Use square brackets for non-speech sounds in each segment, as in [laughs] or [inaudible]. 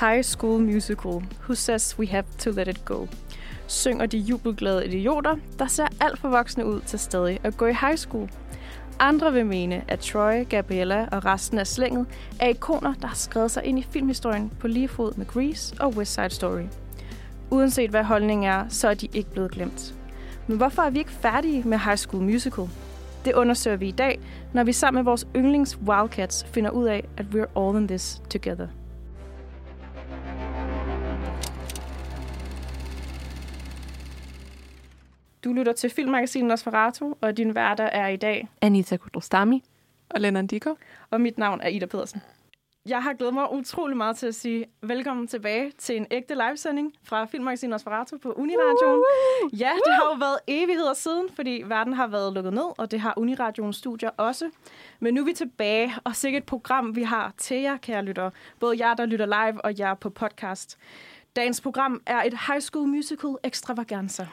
High School Musical, Who Says We Have to Let It Go, synger de jubelglade idioter, der ser alt for voksne ud til stadig at gå i high school. Andre vil mene, at Troy, Gabriella og resten af slænget er ikoner, der har skrevet sig ind i filmhistorien på lige fod med Grease og West Side Story. Uanset hvad holdningen er, så er de ikke blevet glemt. Men hvorfor er vi ikke færdige med High School Musical? Det undersøger vi i dag, når vi sammen med vores yndlings Wildcats finder ud af, at we're all in this together. Du lytter til Filmmagasinet Nosferatu, og din værter er i dag, Anita Kudrostami. Og Lennon Dico. og mit navn er Ida Pedersen. Jeg har glædet mig utrolig meget til at sige velkommen tilbage til en ægte livesending fra Filmmagasinet Nosferatu på Uniradioen. Ja, det har jo været evigheder siden, fordi verden har været lukket ned, og det har Uniradioens studier også. Men nu er vi tilbage, og sikkert et program, vi har til jer, kære lyttere. Både jer, der lytter live, og jer på podcast. Dagens program er et High School Musical extravaganza.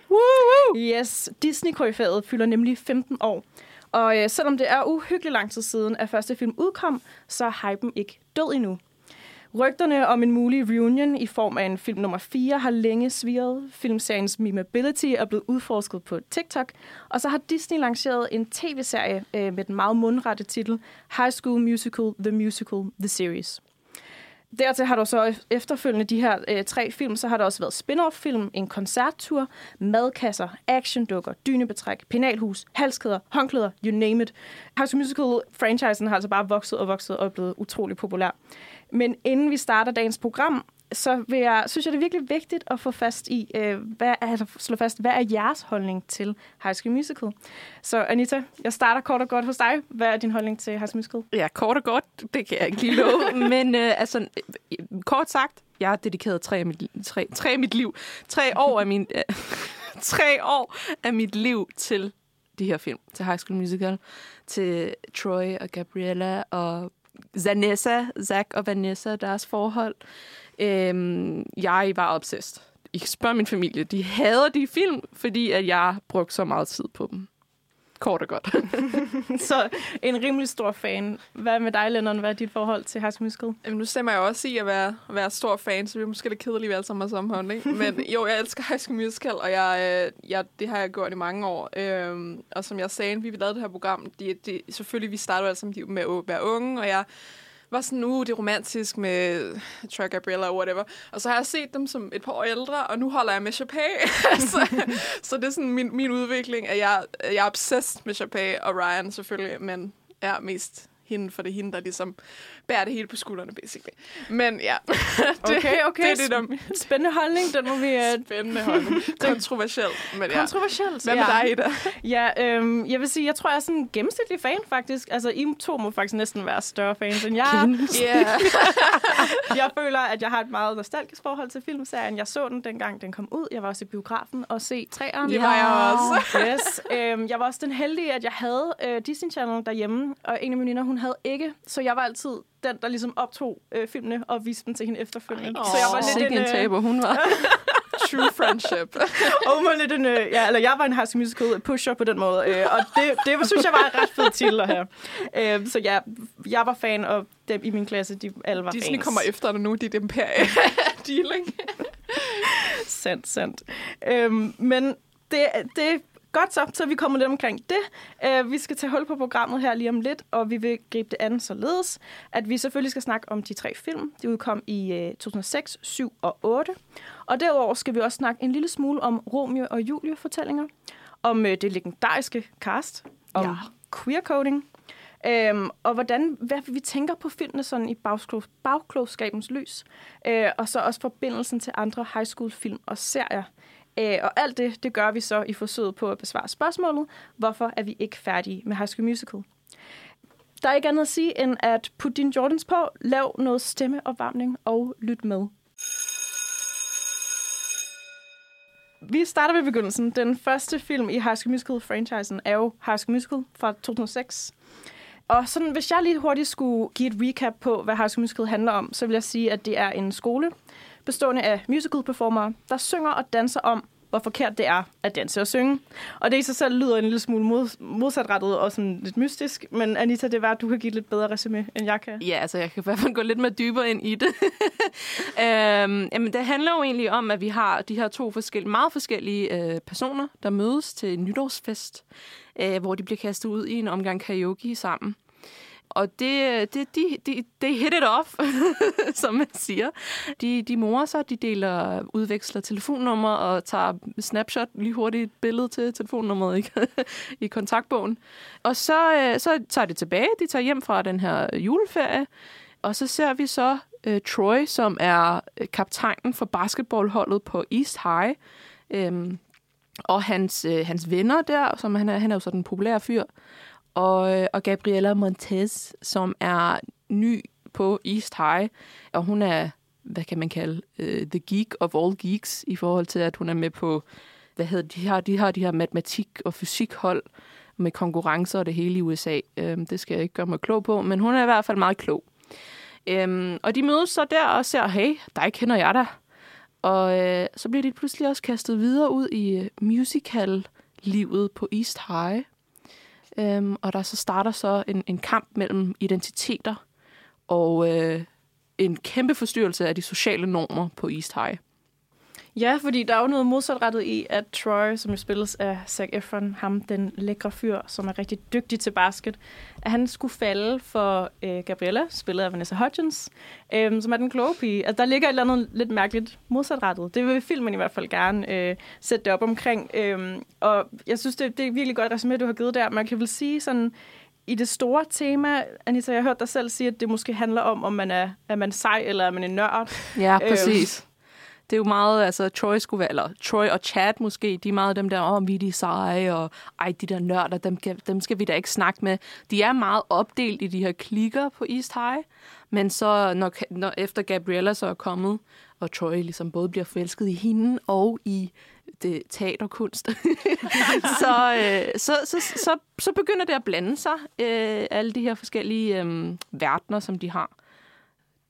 Yes, disney koryfæet fylder nemlig 15 år. Og øh, selvom det er uhyggeligt lang tid siden, at første film udkom, så er hypen ikke død endnu. Rygterne om en mulig reunion i form af en film nummer 4 har længe svirret. Filmseriens memability er blevet udforsket på TikTok. Og så har Disney lanceret en tv-serie øh, med den meget mundrette titel High School Musical, The Musical, The Series. Dertil har der så efterfølgende de her øh, tre film, så har der også været spin-off-film, en koncerttur, madkasser, actiondukker, dynebetræk, penalhus, halskæder, håndklæder, you name it. House Musical-franchisen har altså bare vokset og vokset og er blevet utrolig populær. Men inden vi starter dagens program, så vil jeg, synes jeg, det er virkelig vigtigt at få fast i, øh, hvad altså, slå fast, hvad er jeres holdning til High School Musical? Så Anita, jeg starter kort og godt hos dig. Hvad er din holdning til High School Musical? Ja, kort og godt, det kan jeg ikke lige love. [laughs] Men øh, altså, kort sagt, jeg har dedikeret tre af mit, tre, tre af mit liv, tre år af min, øh, [laughs] tre år af mit liv til de her film, til High School Musical, til Troy og Gabriella og Zanessa, Zach og Vanessa, deres forhold. Øhm, jeg var obsessed. I kan min familie. De hader de film, fordi at jeg brugte så meget tid på dem. Kort og godt. [laughs] så en rimelig stor fan. Hvad med dig, Lennon? Hvad er dit forhold til High School Musical? Jamen, nu stemmer jeg også i at være, at være stor fan, så vi er måske lidt kedelige, vi alle sammen har samme holdning. Men jo, jeg elsker High School Musical, og jeg, øh, jeg, det har jeg gjort i mange år. Øhm, og som jeg sagde, vi lavede det her program, det, det, selvfølgelig, vi startede alle sammen med at være unge, og jeg var sådan, uh, det er romantisk med Troy Gabriella og whatever. Og så har jeg set dem som et par år ældre, og nu holder jeg med Chapé. [laughs] så, altså, så det er sådan min, min udvikling, at jeg, jeg er obsessed med Chapé og Ryan selvfølgelig, men er mest hende, for det er hende, der ligesom bærer det hele på skuldrene, basically. Men ja, [laughs] det, Okay, okay. det er det, der Spændende holdning, den må vi... Uh... spændende holdning. [laughs] Kontroversielt, men ja. Kontroversielt. Hvad med ja. dig, Ida? Ja, øhm, jeg vil sige, jeg tror, jeg er sådan en gennemsnitlig fan, faktisk. Altså, I to må faktisk næsten være større fans end jeg. Yeah. [laughs] jeg føler, at jeg har et meget nostalgisk forhold til filmserien. Jeg så den, dengang den kom ud. Jeg var også i biografen og se træerne. Det var jeg også. Yes. Øhm, jeg var også den heldige, at jeg havde øh, Disney Channel derhjemme, og en af mine veninder, hun havde ikke. Så jeg var altid den, der ligesom optog øh, filmene og viste dem til hende efterfølgende. Ej, så jeg var lidt Sikke en øh, taber, hun var. [laughs] True friendship. [laughs] og var lidt en, øh, ja, eller jeg var en High School Musical pusher på den måde, øh, og det, det synes jeg var en ret fed titel her. Øh, så ja, jeg var fan, og dem i min klasse, de alle var Disney fans. kommer efter dig nu, dit imperie. [laughs] Dealing. Sandt, sandt. Øhm, men det, det er godt så, så vi kommet lidt omkring det. Øh, vi skal tage hul på programmet her lige om lidt, og vi vil gribe det an således, at vi selvfølgelig skal snakke om de tre film. De udkom i øh, 2006, 7 og 8. Og derudover skal vi også snakke en lille smule om Romeo og Julie-fortællinger, om øh, det legendariske cast, om Ja. ja. queer coding, Øhm, og hvordan, hvad vi tænker på filmene sådan i bagklog, bagklogskabens lys. Øh, og så også forbindelsen til andre high school film og serier. Øh, og alt det, det gør vi så i forsøget på at besvare spørgsmålet, hvorfor er vi ikke færdige med High School Musical? Der er ikke andet at sige, end at putte din Jordans på, lav noget stemmeopvarmning og lyt med. Vi starter ved begyndelsen. Den første film i High School Musical-franchisen er jo High School Musical fra 2006. Og sådan, hvis jeg lige hurtigt skulle give et recap på, hvad High School Musical handler om, så vil jeg sige, at det er en skole bestående af musical performere, der synger og danser om hvor forkert det er at danse og synge. Og det i sig selv lyder en lille smule mod, modsatrettet og sådan lidt mystisk, men Anita, det var, at du kan give et lidt bedre resume, end jeg kan. Ja, altså jeg kan i hvert fald gå lidt mere dybere ind i det. [laughs] øhm, jamen, det handler jo egentlig om, at vi har de her to forskellige, meget forskellige øh, personer, der mødes til en nytårsfest, øh, hvor de bliver kastet ud i en omgang karaoke sammen. Og det, det, de, de, de hit it off, [laughs] som man siger. De, de morer sig, de deler, udveksler telefonnummer og tager snapshot, lige hurtigt et billede til telefonnummeret ikke? [laughs] i kontaktbogen. Og så, øh, så tager de tilbage, de tager hjem fra den her juleferie, og så ser vi så uh, Troy, som er øh, kaptajnen for basketballholdet på East High, øhm, og hans, øh, hans venner der, som han er, han er jo sådan en populær fyr, og, øh, og Gabriella Montez, som er ny på East High, og hun er, hvad kan man kalde, uh, the geek of all geeks, i forhold til, at hun er med på, hvad hedder de har, de har de her matematik- og fysikhold med konkurrencer og det hele i USA. Um, øhm, det skal jeg ikke gøre mig klog på, men hun er i hvert fald meget klog. Um, og de mødes så der og ser, hey, dig kender jeg da. Og øh, så bliver de pludselig også kastet videre ud i øh, musical-livet på East High. Øhm, og der så starter så en, en kamp mellem identiteter og øh, en kæmpe forstyrrelse af de sociale normer på East High. Ja, fordi der er jo noget modsatrettet i, at Troy, som jo spilles af Zac Efron, ham den lækre fyr, som er rigtig dygtig til basket, at han skulle falde for øh, Gabriella, spillet af Vanessa Hudgens, øh, som er den kloge pige. Altså, der ligger et eller andet lidt mærkeligt modsatrettet. Det vil filmen i hvert fald gerne øh, sætte det op omkring. Øh, og jeg synes, det, det er virkelig godt resumé, du har givet der. Man kan vel sige sådan, i det store tema, Anita, jeg har hørt dig selv sige, at det måske handler om, om man er, er man sej eller er man en nørd. Ja, præcis. Øh, det er jo meget, altså Troy skulle være, eller Troy og Chad måske, de er meget dem der, åh, oh, vi er de seje, og ej, de der nørder, dem, dem skal vi da ikke snakke med. De er meget opdelt i de her klikker på East High, men så når, når efter Gabriella så er kommet, og Troy ligesom både bliver forelsket i hende og i det teaterkunst, [laughs] så, øh, så, så, så, så begynder det at blande sig, øh, alle de her forskellige øh, verdener, som de har.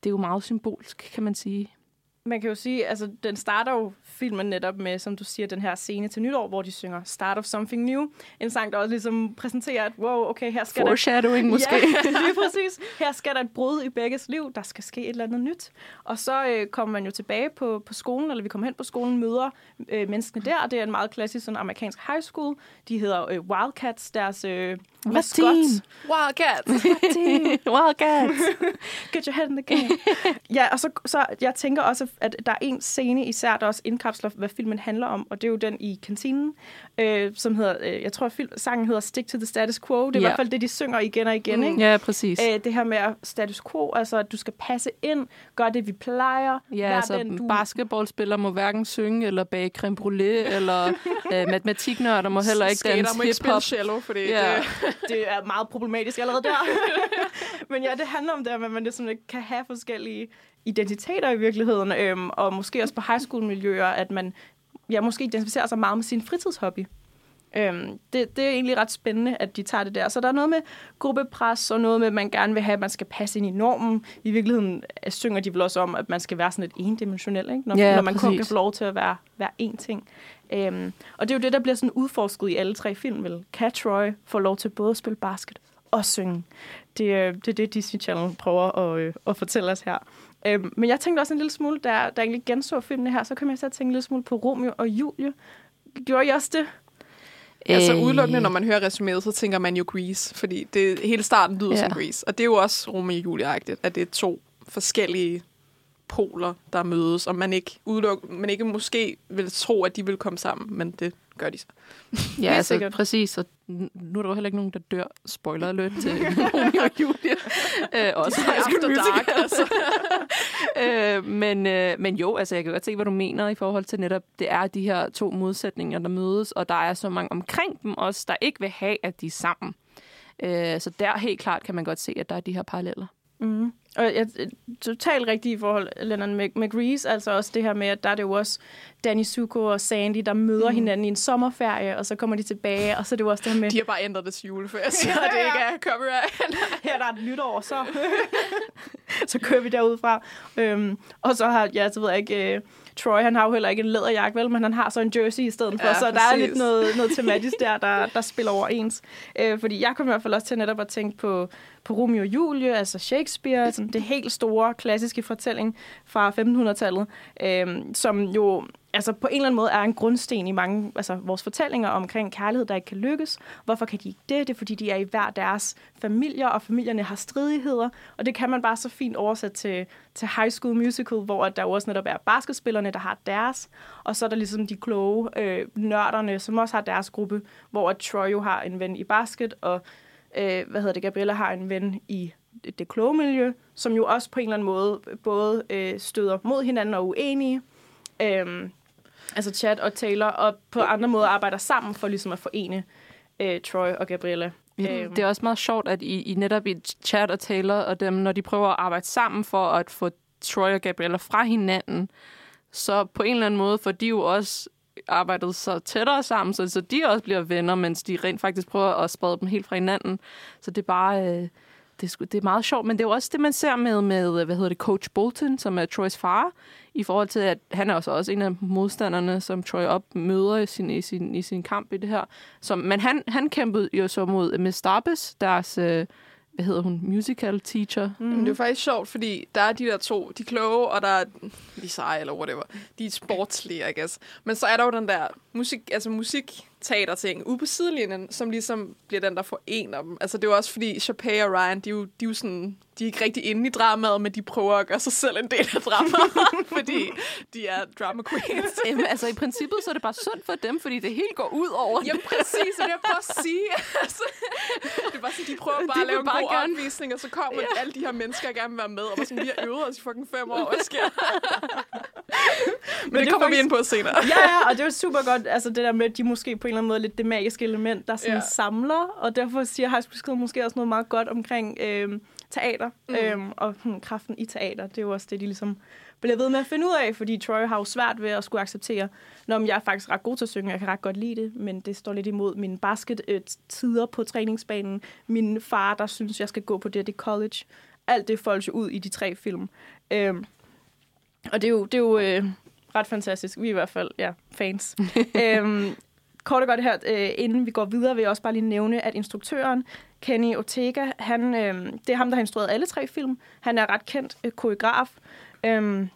Det er jo meget symbolsk, kan man sige man kan jo sige, altså den starter jo filmen netop med, som du siger, den her scene til nytår, hvor de synger Start of Something New. En sang, der også ligesom præsenterer, at wow, okay, her skal Foreshadowing der... måske. Ja, [laughs] lige præcis. Her skal der et brud i begges liv. Der skal ske et eller andet nyt. Og så øh, kommer man jo tilbage på, på skolen, eller vi kommer hen på skolen, møder øh, menneskene der, og det er en meget klassisk sådan, amerikansk high school. De hedder øh, Wildcats, deres øh, maskot. Wildcats! [laughs] [laughs] Wildcats! Get your head in the game. ja, og så, så jeg tænker også, at der er en scene især, der også indkapsler, hvad filmen handler om, og det er jo den i kantinen, øh, som hedder, øh, jeg tror, film, sangen hedder Stick to the Status Quo. Det er yeah. i hvert fald det, de synger igen og igen. Ikke? Ja, præcis. Æ, det her med status quo, altså at du skal passe ind, gøre det, vi plejer. Ja, altså den, du... basketballspillere må hverken synge eller bage creme brulee, eller [laughs] øh, matematiknørder må heller ikke danse hip-hop. må ikke cello, fordi ja. det... det er meget problematisk allerede der. [laughs] Men ja, det handler om det, at man ikke kan have forskellige identiteter i virkeligheden, øhm, og måske også på high school miljøer, at man ja, måske identificerer sig meget med sin fritidshobby. Øhm, det, det er egentlig ret spændende, at de tager det der. Så der er noget med gruppepres, og noget med, at man gerne vil have, at man skal passe ind i normen. I virkeligheden øh, synger de vel også om, at man skal være sådan lidt endimensionel, ikke? Når, ja, når man præcis. kun kan få lov til at være, være én ting. Øhm, og det er jo det, der bliver sådan udforsket i alle tre film, vel? Cat Troy får lov til både at spille basket og synge. Det, øh, det er det, Disney Channel prøver at, øh, at fortælle os her. Øhm, men jeg tænkte også en lille smule, da der egentlig genså filmene her, så kom jeg til at tænke en lille smule på Romeo og Julie. Gjorde I også det? Altså udelukkende, når man hører resuméet, så tænker man jo Grease, fordi det, hele starten lyder ja. som Grease. Og det er jo også Romeo og Julie-agtigt, at det er to forskellige poler, der mødes, og man ikke, udeluk, man ikke måske vil tro, at de vil komme sammen, men det gør de så. Ja, [laughs] altså sikkert. præcis. Og nu er der jo heller ikke nogen, der dør. Spoiler alert til [laughs] Romeo og Julia. [laughs] øh, også de After Dark, altså. øh, men, øh, men jo, altså jeg kan godt se, hvad du mener i forhold til netop, det er de her to modsætninger, der mødes, og der er så mange omkring dem også, der ikke vil have, at de er sammen. Øh, så der helt klart kan man godt se, at der er de her paralleller. Mm. Og jeg totalt rigtigt i forhold Lennon med, med Grease, altså også det her med, at der er det jo også Danny Zuko og Sandy, der møder mm. hinanden i en sommerferie, og så kommer de tilbage, og så er det jo også det her med... De har bare ændret det til juleferie, [laughs] så ja, ja. det ikke er copyright. [laughs] Her der er et nytår, så, [laughs] så kører vi derud fra. Øhm, og så har, ja, så ved jeg ikke, øh, Troy, han har jo heller ikke en læderjakke, vel, men han har så en jersey i stedet for, Ja, så der er præcis. lidt noget, noget [laughs] tematisk der, der, der spiller overens. Øh, fordi jeg kom i hvert fald også til netop at tænke på, på Romeo og Julie, altså Shakespeare, sådan det helt store klassiske fortælling fra 1500-tallet, øh, som jo altså på en eller anden måde er en grundsten i mange altså vores fortællinger omkring kærlighed, der ikke kan lykkes. Hvorfor kan de ikke det? Det er fordi, de er i hver deres familier, og familierne har stridigheder, og det kan man bare så fint oversætte til, til High School Musical, hvor at der jo også netop er basketspillerne, der har deres, og så er der ligesom de kloge øh, nørderne, som også har deres gruppe, hvor Troy jo har en ven i basket, og øh, hvad hedder det, Gabriella har en ven i det, det kloge miljø, som jo også på en eller anden måde både øh, støder mod hinanden og er uenige. Øhm, altså Chad og Taylor, og på andre måder arbejder sammen for ligesom at forene øh, Troy og Gabriella. Ja, Øhm. det er også meget sjovt, at I, I netop i Chad og Taylor og dem, når de prøver at arbejde sammen for at få Troy og Gabriella fra hinanden, så på en eller anden måde får de jo også arbejdet så tættere sammen, så, så de også bliver venner, mens de rent faktisk prøver at sprede dem helt fra hinanden. Så det er bare... Øh, det, sku, det er meget sjovt, men det er jo også det, man ser med, med hvad hedder det, Coach Bolton, som er Troys far, i forhold til, at han er også, også en af modstanderne, som Troy op møder i sin, i sin, i sin kamp i det her. Som, men han, han kæmpede jo så mod Miss Starbus, deres, øh, hvad hedder hun, musical teacher. Mm. Men det er faktisk sjovt, fordi der er de der to, de kloge, og der er de seje, eller whatever. De er sportslige, I guess. Men så er der jo den der musik, altså musikteater-ting ude på sidelinjen, som ligesom bliver den, der forener dem. Altså det er jo også fordi, Chapey og Ryan, de er jo, de er jo sådan, de er ikke rigtig inde i dramaet, men de prøver at gøre sig selv en del af dramaet, [laughs] fordi de er drama queens. [laughs] Jamen, altså i princippet, så er det bare synd for dem, fordi det helt går ud over Jamen præcis, det er jeg prøver at [laughs] sige. Altså, det er bare sådan, de prøver bare De at lave en bare god gerne- opvisning, og så kommer ja. alle de her mennesker, der gerne vil være med, og sådan, vi har øvet os i fucking fem år, hvad sker? Men, Men det, det er kommer vi faktisk- ind på senere. [laughs] ja, ja, og det er super godt, altså det der med, at de måske på en eller anden måde lidt det magiske element, der sådan Ja. samler, og derfor siger High School Musical måske også noget meget godt omkring øhm, teater, Mm. øhm, og hmm, kraften i teater. Det er jo også det, de ligesom bliver ved med at finde ud af, fordi Troy har jo svært ved at skulle acceptere, når jeg er faktisk ret god til at synge, jeg kan ret godt lide det, men det står lidt imod mine basket-tider på træningsbanen, min far, der synes, jeg skal gå på det, det college. Alt det foldes jo ud i de tre film. Øhm, og det er jo, det er jo øh, ret fantastisk. Vi er i hvert fald ja, fans. [laughs] øhm, kort og godt her, øh, inden vi går videre, vil jeg også bare lige nævne, at instruktøren Kenny Ortega, han, øh, det er ham, der har instrueret alle tre film. Han er ret kendt øh, koreograf. Øhm,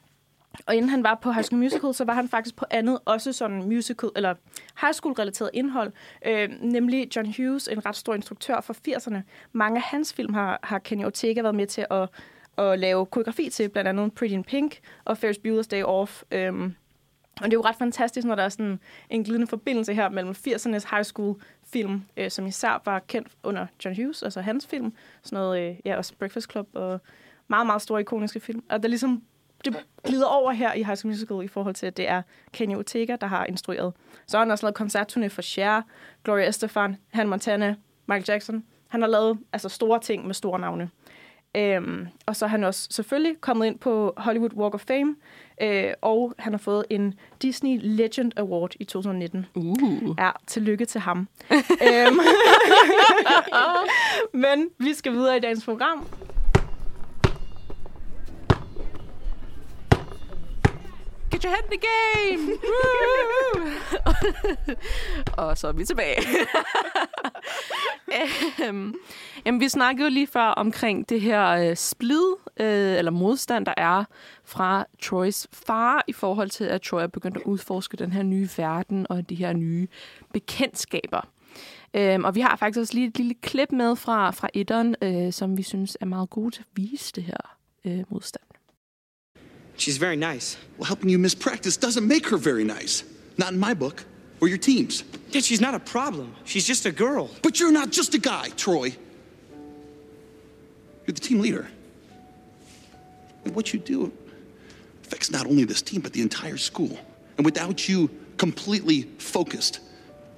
og inden han var på High School Musical, så var han faktisk på andet, også sådan musical, eller high school-relateret indhold, øh, nemlig John Hughes, en ret stor instruktør fra 80'erne. Mange af hans film har, har Kenny Ortega været med til at, at lave koreografi til, blandt andet Pretty in Pink og Ferris Bueller's Day Off. Øhm, og det er jo ret fantastisk, når der er sådan en glidende forbindelse her mellem 80'ernes high school film, øh, som især var kendt under John Hughes, altså hans film. Sådan noget, øh, ja, også Breakfast Club og meget, meget store ikoniske film. Og der ligesom, det glider over her i High School Musical i forhold til, at det er Kenny Ortega, der har instrueret. Så har han også lavet koncertturné for Cher, Gloria Estefan, Han Montana, Michael Jackson. Han har lavet altså, store ting med store navne. Øhm, og så er han også selvfølgelig kommet ind på Hollywood Walk of Fame, øh, og han har fået en Disney Legend Award i 2019. Uh. Ja, tillykke til ham. [laughs] øhm, [laughs] Men vi skal videre i dagens program. Get your head in the game! Og så er vi tilbage. øhm, jamen, vi snakkede jo lige før omkring det her øh, splid, øh, eller modstand, der er fra Troys far, i forhold til, at Troy er begyndt at udforske den her nye verden og de her nye bekendtskaber. Øhm, og vi har faktisk også lige et lille klip med fra, fra etteren, øh, som vi synes er meget gode til at vise det her øh, modstand. She's very nice. Well, helping you miss practice doesn't make her very nice. Not in my book. Or your team's. Yeah, she's not a problem. She's just a girl. But you're not just a guy, Troy. You're the team leader. And what you do affects not only this team, but the entire school. And without you completely focused,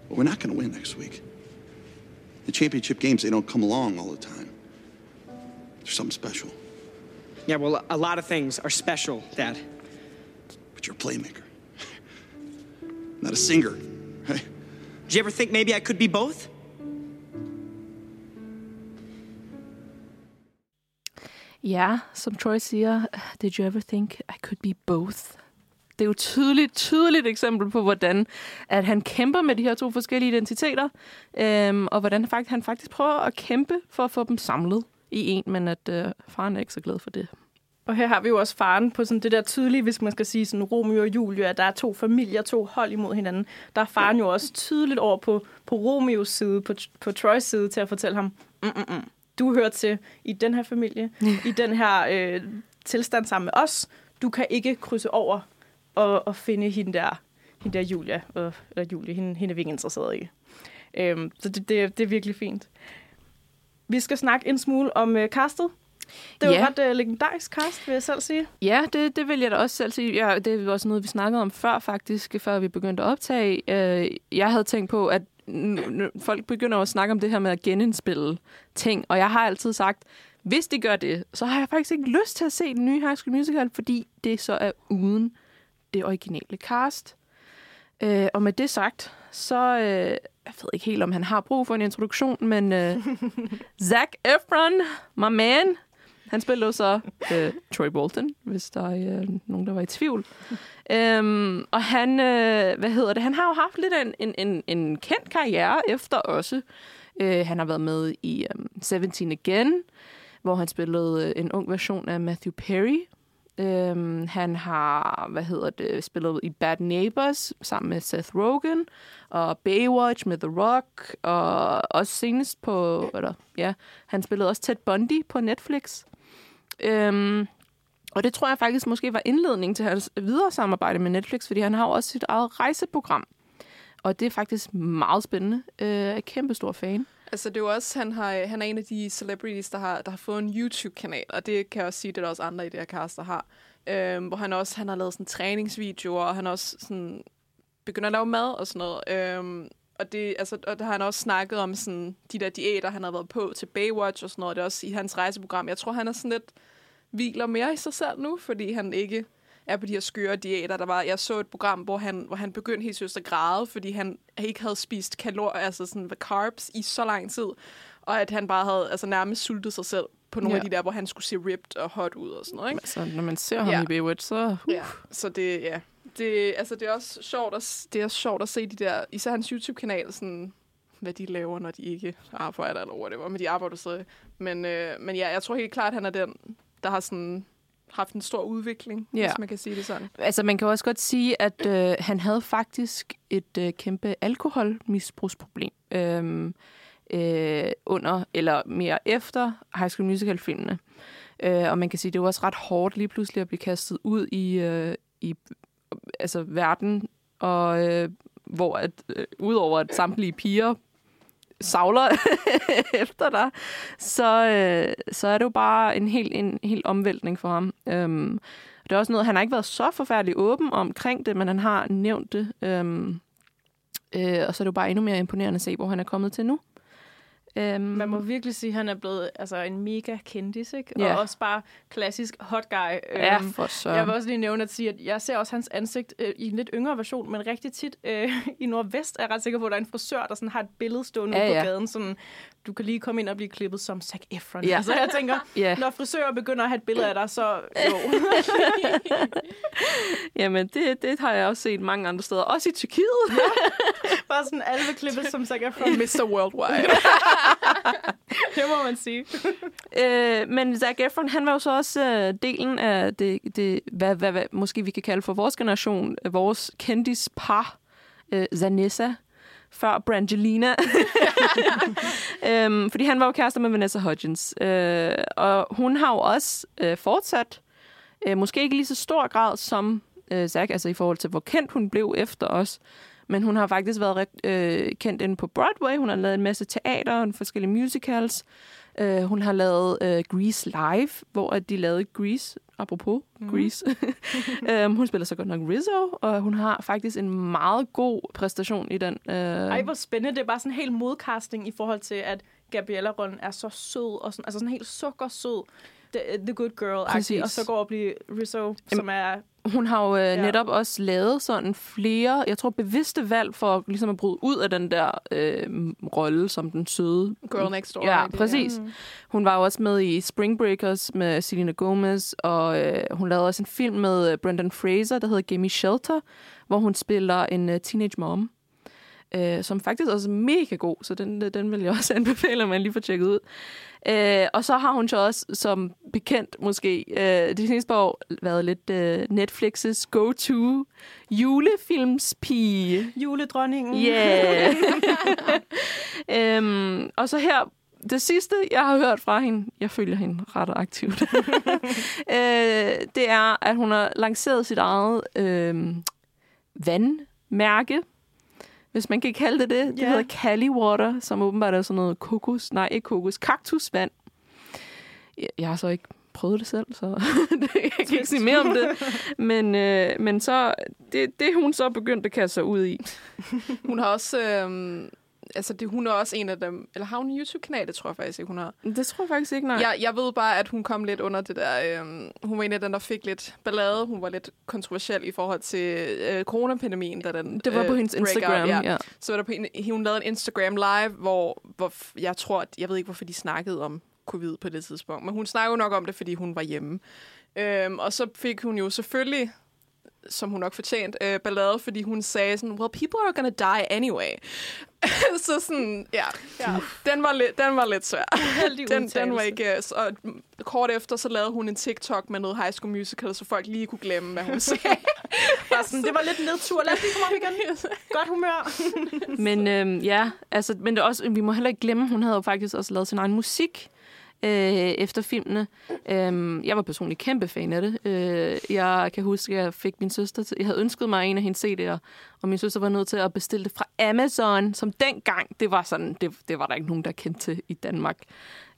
well, we're not going to win next week. The championship games, they don't come along all the time. There's something special. Yeah, well, a lot of things are special, Dad. But you're a playmaker, not a singer. Right? [laughs] Did you ever think maybe I could be both? Ja, som Troy siger, did you ever think I could be both? det er jo tydeligt, tydeligt eksempel på, hvordan at han kæmper med de her to forskellige identiteter, øhm, og hvordan faktisk, han faktisk prøver at kæmpe for at få dem samlet i en, men at øh, faren er ikke så glad for det. Og her har vi jo også faren på sådan det der tydelige, hvis man skal sige sådan Romeo og Julie, at der er to familier, to hold imod hinanden. Der er faren jo også tydeligt over på, på Romeos side, på, på Troys side, til at fortælle ham, mm, mm, mm, du hører til i den her familie, i den her øh, tilstand sammen med os. Du kan ikke krydse over og, og finde hende der, hende der Julia, øh, eller Julie, hende, hende er vi ikke interesseret i. Øhm, så det, det, det er virkelig fint. Vi skal snakke en smule om øh, castet. Det var Ja. ret øh, legendarisk cast, vil jeg selv sige. Ja, det, det vil jeg da også selv sige. Ja, det er også noget, vi snakkede om før faktisk, før vi begyndte at optage. Øh, jeg havde tænkt på, at folk begynder at snakke om det her med at genindspille ting, og jeg har altid sagt, hvis de gør det, så har jeg faktisk ikke lyst til at se den nye High School Musical, fordi det så er uden det originale cast. Øh, og med det sagt, så øh, jeg ved ikke helt, om han har brug for en introduktion, men øh, [laughs] Zac Efron, my man, han spiller jo så øh, Troy Bolton, hvis der er øh, nogen, der var i tvivl. øhm, og han, øh, hvad hedder det, han har jo haft lidt en, en, en, en kendt karriere efter også. Øh, han har været med i um, 17 Again, hvor han spillede øh, en ung version af Matthew Perry. Øhm, han har, hvad hedder det, spillet i Bad Neighbors sammen med Seth Rogen, og Baywatch med The Rock, og også senest på, eller ja, han spillede også Ted Bundy på Netflix. Øhm, og det tror jeg faktisk måske var indledningen til hans videre samarbejde med Netflix, fordi han har jo også sit eget rejseprogram. Og det er faktisk meget spændende. Øh, jeg er kæmpe stor fan. Altså, det er jo også, han, har, han er en af de celebrities, der har, der har fået en YouTube-kanal, og det kan jeg også sige, det er der også andre i det her cast, der har. Øhm, hvor han også han har lavet sådan træningsvideoer, og han også sådan begynder at lave mad og sådan noget. Øhm, og, det, altså, og der har han også snakket om sådan, de der diæter, han har været på til Baywatch og sådan noget. Det er også i hans rejseprogram. Jeg tror, han er sådan lidt hviler mere i sig selv nu, fordi han ikke er på de her skøre diæter. Der var, jeg så et program, hvor han, hvor han begyndte helt seriøst at græde, fordi han ikke havde spist kalorier, altså sådan carbs i så lang tid, og at han bare havde altså nærmest sultet sig selv på nogle Ja. af de der, hvor han skulle se ripped og hot ud og sådan noget. Ikke? Altså, når man ser ham Ja. i Baywatch, så... Uh, Ja. Så det, ja. Det, altså, det er også sjovt at, det er også sjovt at se de der, især hans YouTube-kanal, sådan, hvad de laver, når de ikke arbejder, eller whatever, men de arbejder stadig. Men, øh, men ja, jeg tror helt klart, at han er den, der har sådan haft en stor udvikling, Ja. hvis man kan sige det sådan. Altså, man kan også godt sige, at øh, han havde faktisk et øh, kæmpe alkoholmisbrugsproblem øhm, øh, under, eller mere efter High School Musical-filmene. Øh, og man kan sige, det jo også ret hårdt lige pludselig at blive kastet ud i, øh, i altså, verden, og øh, hvor at, øh, udover at samtlige piger savler [laughs] efter dig, så, øh, så er det jo bare en helt, en helt omvæltning for ham. Øhm, det er også noget, han har ikke været så forfærdelig åben omkring det, men han har nævnt det. Øhm, øh, og så er det jo bare endnu mere imponerende at se, hvor han er kommet til nu. Øhm, Man må virkelig sige, at han er blevet altså, en mega kendis, ikke? Ja. Og også bare klassisk hot guy. ja, Øhm, for så. Jeg vil også lige nævne at sige, at jeg ser også hans ansigt øh, i en lidt yngre version, men rigtig tit øh, [laughs] i Nordvest er jeg ret sikker på, at der er en frisør, der sådan har et billede stående Ja, ude på ja. gaden. Sådan, du kan lige komme ind og blive klippet som Zac Efron. Ja. [laughs] Så jeg tænker, Ja. når frisører begynder at have et billede af dig, så jo. [laughs] [laughs] Jamen, det, det har jeg også set mange andre steder. Også i Tyrkiet. bare sådan alle vil klippes som Zac Efron. Mr. Worldwide. det må man sige. øh, men Zac Efron, han var jo så også øh, delen af det, det hvad, hvad, hvad måske vi kan kalde for vores generation, øh, vores kendispar, øh, Zanessa, før Brangelina. [laughs] øhm, fordi han var jo kærester med Vanessa Hudgens. Øh, og hun har jo også øh, fortsat, øh, måske ikke lige så stor grad som øh, Zack, altså i forhold til, hvor kendt hun blev efter os. Men hun har faktisk været øh, kendt inde på Broadway. Hun har lavet en masse teater og forskellige musicals. Øh, hun har lavet øh, Grease Live, hvor at de lavede Grease, apropos mm. Grease. um, [laughs] [laughs] hun spiller så godt nok Rizzo, og hun har faktisk en meget god præstation i den. Øh, Ej, hvor spændende. Det er bare sådan en helt modcasting i forhold til, at Gabriella-rollen er så sød, og sådan, altså sådan helt sukkersød the, the good girl og så går og blive Rizzo, som er... Hun har jo øh, Ja. netop også lavet sådan flere, jeg tror bevidste valg for ligesom at bryde ud af den der øh, rolle som den søde. Girl next door. Ja, præcis. Hun var jo også med i Spring Breakers med Selena Gomez, og øh, hun lavede også en film med øh, Brendan Fraser, der hedder Gimme Shelter, hvor hun spiller en øh, teenage mom, øh, som faktisk også er mega god, så den, øh, den vil jeg [laughs] også anbefale, at man lige får tjekket ud. Øh, og så har hun så også, som bekendt måske, øh, de seneste år været lidt øh, Netflix's go-to julefilmspige. Juledronningen. Yeah. [laughs] øhm, og så her, det sidste, jeg har hørt fra hende, jeg følger hende ret aktivt, [laughs] øh, det er, at hun har lanceret sit eget øh, vandmærke, hvis man kan kalde det det. Det Ja. hedder Cali Water, som åbenbart er sådan noget kokos, nej ikke kokos, kaktusvand. Jeg, jeg har så ikke prøvet det selv, så [laughs] jeg kan ikke sige mere om det. [laughs] Men, øh, men så, det, det hun så begyndt at kaste sig ud i. Hun har også... Øhm, altså, det, hun er også en af dem... Eller har hun en YouTube-kanal? Det tror jeg faktisk ikke, hun har. Det tror jeg faktisk ikke, nej. Jeg, jeg ved bare, at hun kom lidt under det der... Øhm, hun var en af dem, der fik lidt ballade. Hun var lidt kontroversiel i forhold til øh, coronapandemien, da den Det var øh, på hendes Instagram, ja. ja. Så var der på en, hun lavede en Instagram live, hvor, hvor jeg tror, at, jeg ved ikke, hvorfor de snakkede om covid på det tidspunkt, men hun snakkede jo nok om det, fordi hun var hjemme. Øhm, og så fik hun jo selvfølgelig som hun nok fortjent, øh, ballade, fordi hun sagde sådan, well, people are gonna die anyway. [laughs] så sådan, ja, ja. Den, var lidt, den var lidt svær. Den, den var ikke... øh, og kort efter, så lavede hun en TikTok med noget High School Musical, så folk lige kunne glemme, hvad hun sagde. [laughs] Bare sådan, det var lidt nedtur. Lad os lige komme op igen. [laughs] Godt humør. Men øhm, ja, altså, men det også, vi må heller ikke glemme, hun havde jo faktisk også lavet sin egen musik øh, efter filmene. Øh, jeg var personligt kæmpe fan af det. Øh, jeg kan huske, at jeg fik min søster til, jeg havde ønsket mig en af hendes CD'er, og min søster var nødt til at bestille det fra Amazon, som dengang, det var sådan, det, det var der ikke nogen, der kendte til i Danmark.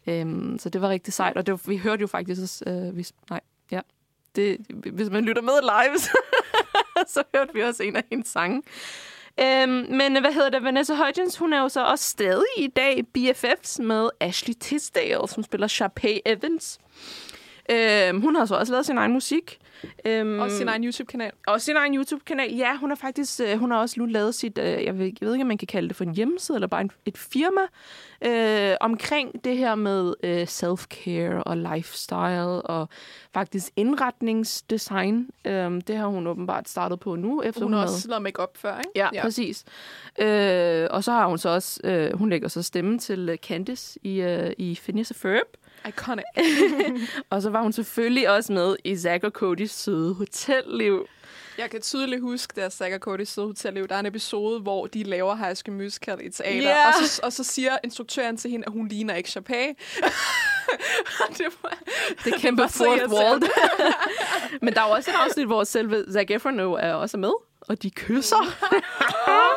Øhm, så det var rigtig sejt, og det var, vi hørte jo faktisk også, øh, vi, nej, ja, det, hvis man lytter med live, [laughs] så, så hørte vi også en af hendes sange. Øhm, men hvad hedder det? Vanessa Hudgens, hun er jo så også stadig i dag BFFs med Ashley Tisdale, som spiller Sharpay Evans. Øhm, hun har så også lavet sin egen musik. Øhm, Også sin egen YouTube-kanal. og sin egen YouTube-kanal. Ja, hun har faktisk øh, hun har også nu lavet sit, øh, jeg, ved, jeg ved ikke, om man kan kalde det for en hjemmeside, eller bare en, et firma, øh, omkring det her med øh, self-care og lifestyle, og faktisk indretningsdesign. Øh, det har hun åbenbart startet på nu, efter Hun har havde- også lavet make-up før, ikke? Ja, ja, præcis. Øh, og så har hun så også, øh, hun lægger så stemme til øh, Candice i, øh, i Phineas og Ferb. Iconic. [laughs] Og så var hun selvfølgelig også med i Zack og Codys søde hotelliv. Jeg kan tydeligt huske, da Zack og Cody sidder hotelliv, der er en episode, hvor de laver High School Musical i teater, Ja. og, så, og så siger instruktøren til hende, at hun ligner ikke Chapé. [laughs] det var, Det kæmpe fourth wall. [laughs] Men der er også et afsnit, hvor selve Zac Efron jo er også med, og de kysser.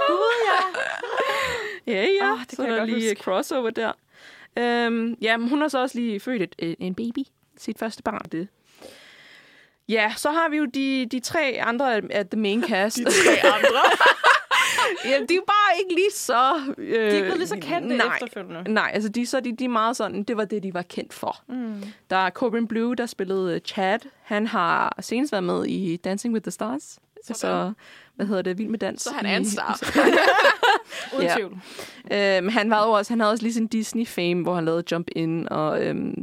Gud, ja. ja, ja. Ah, det så kan jeg er der lige huske. crossover der. Øhm, ja, men hun har så også lige født et, øh, en baby. Sit første barn, det. Ja, så har vi jo de, de tre andre af- the main [laughs] cast. de tre andre? [laughs] ja, de er bare ikke lige så... Øh, De er ikke lige så kendte nej, efterfølgende. Nej, altså de, så de, de er meget sådan, det var det, de var kendt for. Mm. Der er Corbin Blue, der spillede øh, Chad. Han har senest været med i Dancing with the Stars. Så, så hvad hedder det? Vild med dans. Så han er en star. [laughs] Uden Ja. tvivl. Øhm, han var også, han havde også lige sin Disney-fame, hvor han lavede Jump In, og øhm,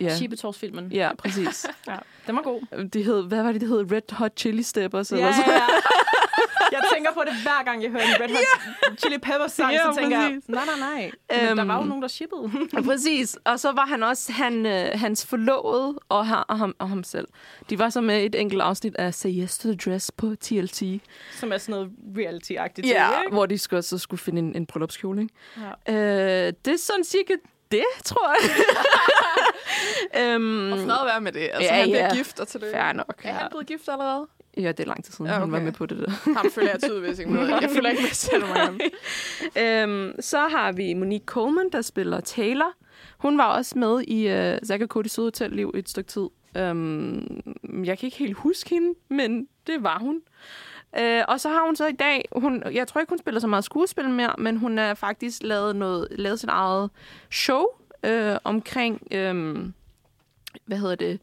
ja, Shibetorsfilmen. ja, præcis. [laughs] ja. Den var god. det hed, hvad var det, det hed? Red Hot Chili Steppers? Ja, eller sådan. ja. [laughs] Jeg tænker på det hver gang, jeg hører en Red Hot Chili Peppers sang, Ja, så tænker jeg, præcis. nej, nej, nej. Men Øhm, der var jo nogen, der shippede. Ja, [laughs] præcis. Og så var han også han, øh, hans forlovede og, ha- og, ham, og ham selv. De var så med i et enkelt afsnit af Say Yes to the Dress på TLT. Som er sådan noget reality-agtigt. Ja, ikke? hvor de skulle, så skulle finde en, en bryllupskjole. Ikke? Ja. Øh, det er sådan cirka det, tror jeg. [laughs] øhm, Og fred være med det. Altså, Ja, han bliver ja. gift og tillykke. Fair nok. Er han blevet gift allerede? Ja, det er lang tid siden, Ja, okay. han var med på det der. Ham følger jeg tydeligvis ikke med. Jeg følger ikke med [laughs] selv øhm, så har vi Monique Coleman, der spiller Taylor. Hun var også med i uh, Zack og Cody Søde Hotel-liv et stykke tid. Øhm, jeg kan ikke helt huske hende, men det var hun. Øh, og så har hun så i dag, hun, jeg tror ikke, hun spiller så meget skuespil mere, men hun har faktisk lavet, noget, lavet sit eget show øh, omkring, øh, hvad hedder det,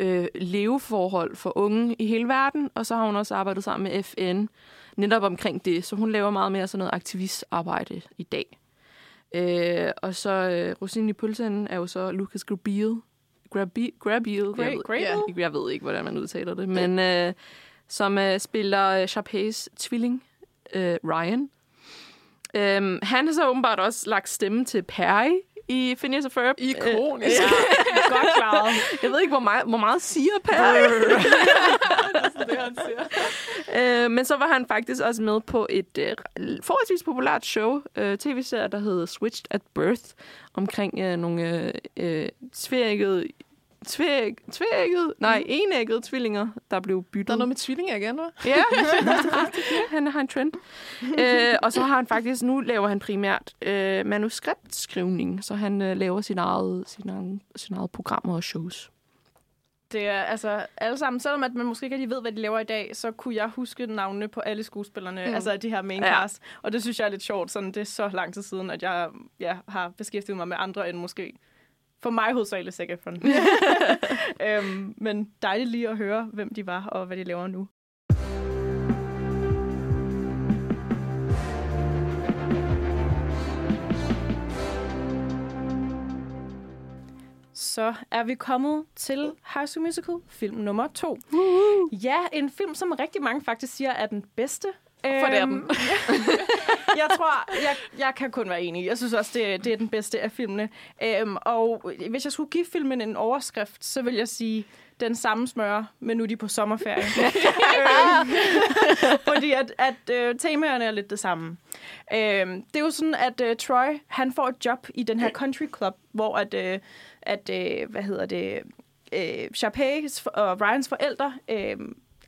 øh, leveforhold for unge i hele verden, og så har hun også arbejdet sammen med FN netop omkring det, så hun laver meget mere sådan noget aktivistarbejde i dag. Øh, og så øh, rosinen i pølsen er jo så Lucas Grabeel. Grabeel? Grabeel? Gra- Jeg ved-? Ja, jeg ved ikke, hvordan man udtaler det, men øh, som øh, spiller øh, Sharpays tvilling, øh, Ryan. Øhm, han har så åbenbart også lagt stemme til Perry i Phineas og Ferb. Ikonisk. Øh, [laughs] Godt klaret. [laughs] jeg ved ikke, hvor meget, hvor meget siger Perry. [laughs] det, han siger. øh, men så var han faktisk også med på et øh, forholdsvis populært show, øh, tv-serie, der hedder Switched at Birth, omkring øh, nogle øh, øh, tvækkede Tvæg, tvækket, nej, enæggede tvillinger, der blev byttet. Der er noget med tvillinger igen, hva'? Ja, [laughs] [laughs] han har en trend. øh, og så har han faktisk, nu laver han primært øh, manuskriptskrivning, så han øh, laver sin eget, sin, eget, sin eget programmer og shows. Det er altså alle sammen, selvom at man måske ikke rigtig ved, hvad de laver i dag, så kunne jeg huske navnene på alle skuespillerne, mm. altså de her main Ja. cast. Og det synes jeg er lidt sjovt, sådan det er så lang tid siden, at jeg ja, har beskæftiget mig med andre end måske for mig hovedsageligt Zac Efron. [laughs] øhm, men dejligt lige at høre, hvem de var og hvad de laver nu. Så er vi kommet til High School Musical, film nummer to. Ja, en film, som rigtig mange faktisk siger er den bedste. For det den. Øhm, [laughs] jeg tror, jeg, jeg kan kun være enig. Jeg synes også, det, det er den bedste af filmene. Øhm, og hvis jeg skulle give filmen en overskrift, så vil jeg sige, den samme smør, men nu er de på sommerferie. [laughs] øhm, fordi at, at øh, temaerne er lidt det samme. Øhm, det er jo sådan, at øh, Troy, han får et job i den her country club, hvor at, øh, at øh, hvad hedder det, øh, Sharpays og Ryans forældre, øh,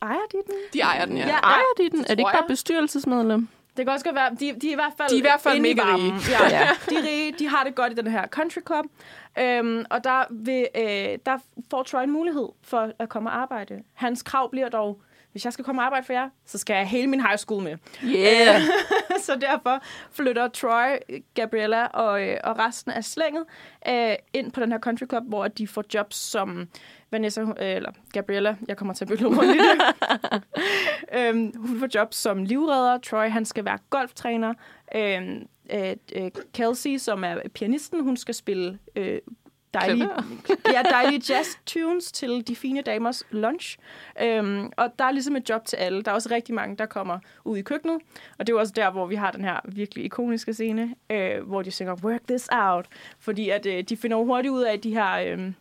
ejer de den? De ejer den, ja. Ja. Ejer de den? Er det ikke bare bestyrelsesmedlem? Det kan også godt være, de, de er i hvert fald De er i hvert fald mega rige. Ja, ja. De er rige, de har det godt i den her country club. Øhm, og der, vil, øh, der får Troy en mulighed for at komme og arbejde. Hans krav bliver dog, hvis jeg skal komme og arbejde for jer, så skal jeg hele min high school med. Yeah! [laughs] så derfor flytter Troy, Gabriella og, øh, og resten af slænget øh, ind på den her country club, hvor de får jobs som Vanessa, øh, eller Gabriella, jeg kommer til at bytte rundt i det. øhm, hun får jobs som livredder. Troy, han skal være golftræner. Øhm, øh, øh, Kelsey, som er pianisten, hun skal spille øh, dejlige, ja, dejlige jazz tunes til de fine damers lunch. Øhm, og der er ligesom et job til alle. Der er også rigtig mange, der kommer ud i køkkenet. Og det er jo også der, hvor vi har den her virkelig ikoniske scene, øh, hvor de synger Work this out. Fordi at øh, de finder jo hurtigt ud af, at de her... Øh,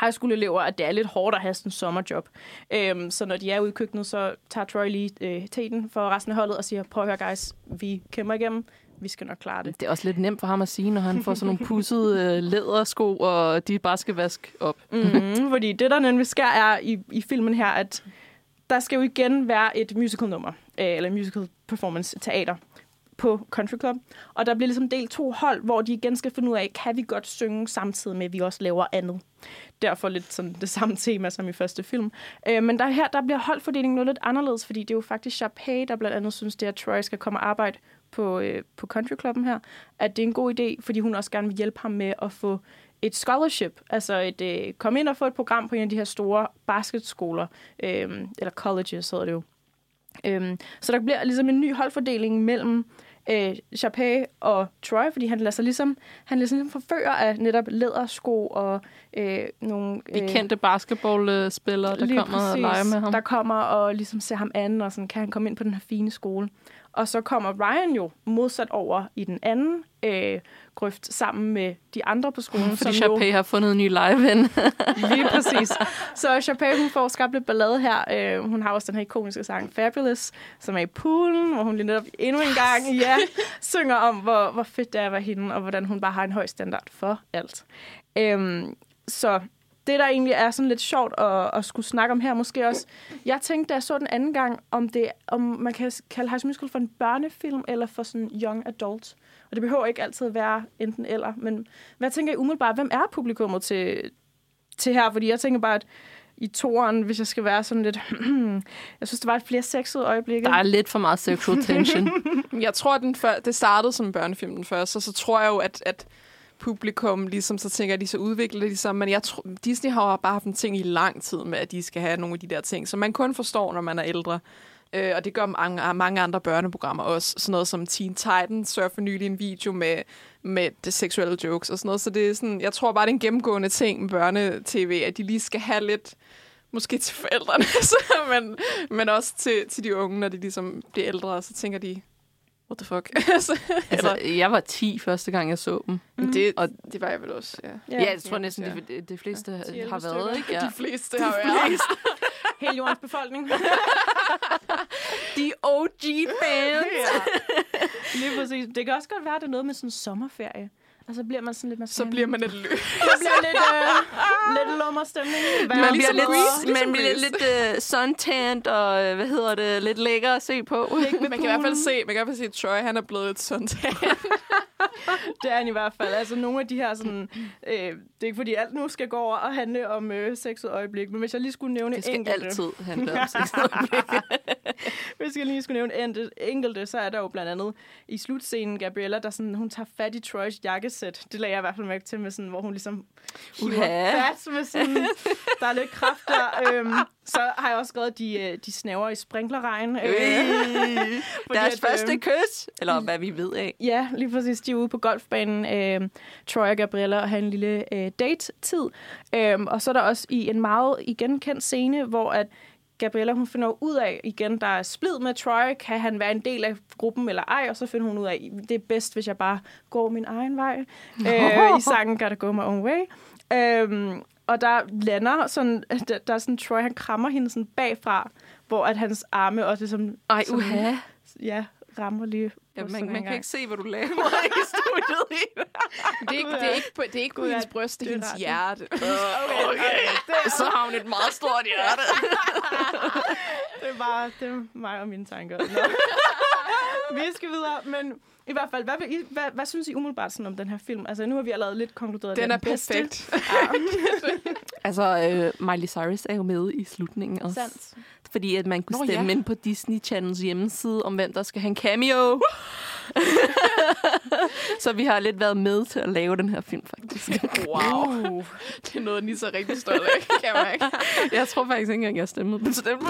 high school elever, at det er lidt hårdt at have sådan en sommerjob. Øhm, så når de er ude i køkkenet, så tager Troy lige øh, teten for resten af holdet og siger, prøv at høre guys, vi kæmper igennem, vi skal nok klare det. Det er også lidt nemt for ham at sige, når han får sådan nogle pussede øh, lædersko, og de bare skal vaske op. Mm, fordi det, der nemlig sker, er i, i filmen her, at der skal jo igen være et musical-nummer, øh, eller musical performance teater på Country Club. Og der bliver ligesom delt to hold, hvor de igen skal finde ud af, kan vi godt synge samtidig med, at vi også laver andet. Derfor lidt sådan det samme tema som i første film. Øh, men der her, der bliver holdfordelingen noget lidt anderledes, fordi det er jo faktisk Sharpay, der blandt andet synes, det er, at Troy skal komme og arbejde på, øh, på Country Clubben her, at det er en god idé, fordi hun også gerne vil hjælpe ham med at få et scholarship, altså et, øh, komme ind og få et program på en af de her store basketskoler, øh, eller colleges hedder det jo. Øhm, så der bliver ligesom en ny holdfordeling mellem øh, Chapé og Troy, fordi han lader sig ligesom, han lader sig ligesom forføre af netop lædersko og øh, nogle... De kendte basketballspillere, der kommer og præcis. leger med ham. Der kommer og ligesom ser ham an, og sådan, kan han komme ind på den her fine skole. Og så kommer Ryan jo modsat over i den anden øh, grøft sammen med de andre på skolen. Fordi som jo, har fundet en ny legeven. [laughs] Lige præcis. Så Chapé, hun får skabt lidt ballade her. Øh, hun har også den her ikoniske sang Fabulous, som er i poolen, hvor hun lige netop endnu en gang ja, synger om, hvor, hvor fedt det er at være hende, og hvordan hun bare har en høj standard for alt. Øhm, så det, der egentlig er sådan lidt sjovt at, at skulle snakke om her, måske også. Jeg tænkte, da jeg så den anden gang, om, det, om man kan kalde High School Musical for en børnefilm, eller for sådan young adult. Og det behøver ikke altid at være enten eller. Men hvad tænker I umiddelbart? Hvem er publikummet til, til her? Fordi jeg tænker bare, at i toeren, hvis jeg skal være sådan lidt... [clears throat] jeg synes, der var et flere sexede øjeblikke. Der er lidt for meget sexual tension. [laughs] Jeg tror, at den før, det startede som en børnefilm den første, og så tror jeg jo, at, at publikum, ligesom, så tænker jeg, at de så udvikler det ligesom. Men jeg tror, Disney har jo bare haft en ting i lang tid med, at de skal have nogle af de der ting, som man kun forstår, når man er ældre. Øh, og det gør mange, mange andre børneprogrammer også. Sådan noget som Teen Titans surfer nylig en video med, med det seksuelle jokes og sådan noget. Så det er sådan, jeg tror bare, det er en gennemgående ting med børnetv, at de lige skal have lidt måske til forældrene, [laughs] så, men, men også til, til de unge, når de ligesom bliver ældre, så tænker de, what the fuck? [laughs] altså, Altså, jeg var 10 første gang, jeg så dem. mm. det, og det var jeg vel også, ja. Ja, ja jeg tror næsten, ja. det, det, det fleste Ja, 10-11 har været, ikke? Ja. [laughs] De fleste har været. [laughs] Hele jordens befolkning. De OG fans. Lige præcis. Det kan også godt være, at det er noget med sådan en sommerferie. Og så bliver man sådan lidt mere Så [laughs] bliver man et løb. Så bliver lidt, øh, lidt lummer stemning. Man bliver ligesom lidt, Grease, ligesom man bliver lidt uh, suntanned og, øh, hvad hedder det, lidt lækker at se på. Man kan i hvert fald se, man kan i hvert fald se, at Troy, han er blevet et sådan [laughs] Det er han i hvert fald. Altså nogle af de her sådan... Øh, det er ikke fordi alt nu skal gå over og handle om øh, sexet øjeblik, men hvis jeg lige skulle nævne Det skal enkelte... altid handle om [laughs] sexøjeblik. [laughs] Hvis jeg lige skulle nævne enkelte, enkelte, så er der jo blandt andet i slutscenen Gabriella, der sådan, hun tager fat i Troys jakkesæt. Det lagde jeg i hvert fald mærke til, med sådan, hvor hun ligesom hiver fat med sådan, der er lidt kraft der. Øhm, så har jeg også skrevet, de, øh, de snæver i sprinklerregn. Øh, [laughs] fordi Deres at, øh, første kys, eller hvad vi ved af. Ja, lige præcis. De er ude på golfbanen, øh, Troy og Gabriella, og har en lille øh, date-tid. Øhm, og så er der også i en meget igen kendt scene, hvor at Gabriella hun finder ud af, igen, der er splid med Troy, kan han være en del af gruppen eller ej, og så finder hun ud af, det er bedst, hvis jeg bare går min egen vej. øh, I sangen Gotta Go My Own Way. Øhm, og der lander sådan, der, der er sådan, Troy han krammer hende sådan bagfra, hvor at hans arme også ligesom... Ej, sådan- uha. Ja, rammer lige. Ja, man, man kan ikke se, hvad du laver [laughs] i studiet. Det er ikke, det er ikke på, det er ikke på hendes bryst, det er hendes hjerte. [laughs] [laughs] Okay, okay. Så har hun et meget stort hjerte. Det er bare det er mig og mine tanker. Nå. vi skal videre, men i hvert fald, hvad, vil I, hvad, hvad synes I umiddelbart sådan om den her film? Altså, nu har vi allerede lidt konkluderet, Den det er perfekt. [laughs] [laughs] Altså, øh, Miley Cyrus er jo med i slutningen også. Sandt. Fordi at man kunne Nå, stemme ja. ind på Disney Channels hjemmeside om, hvem der skal have en cameo. [laughs] så vi har lidt været med til at lave den her film, faktisk. Wow. Det er noget, Nisse er rigtig stolt af, kan man ikke? jeg tror faktisk ikke engang, jeg stemmede på stemmen.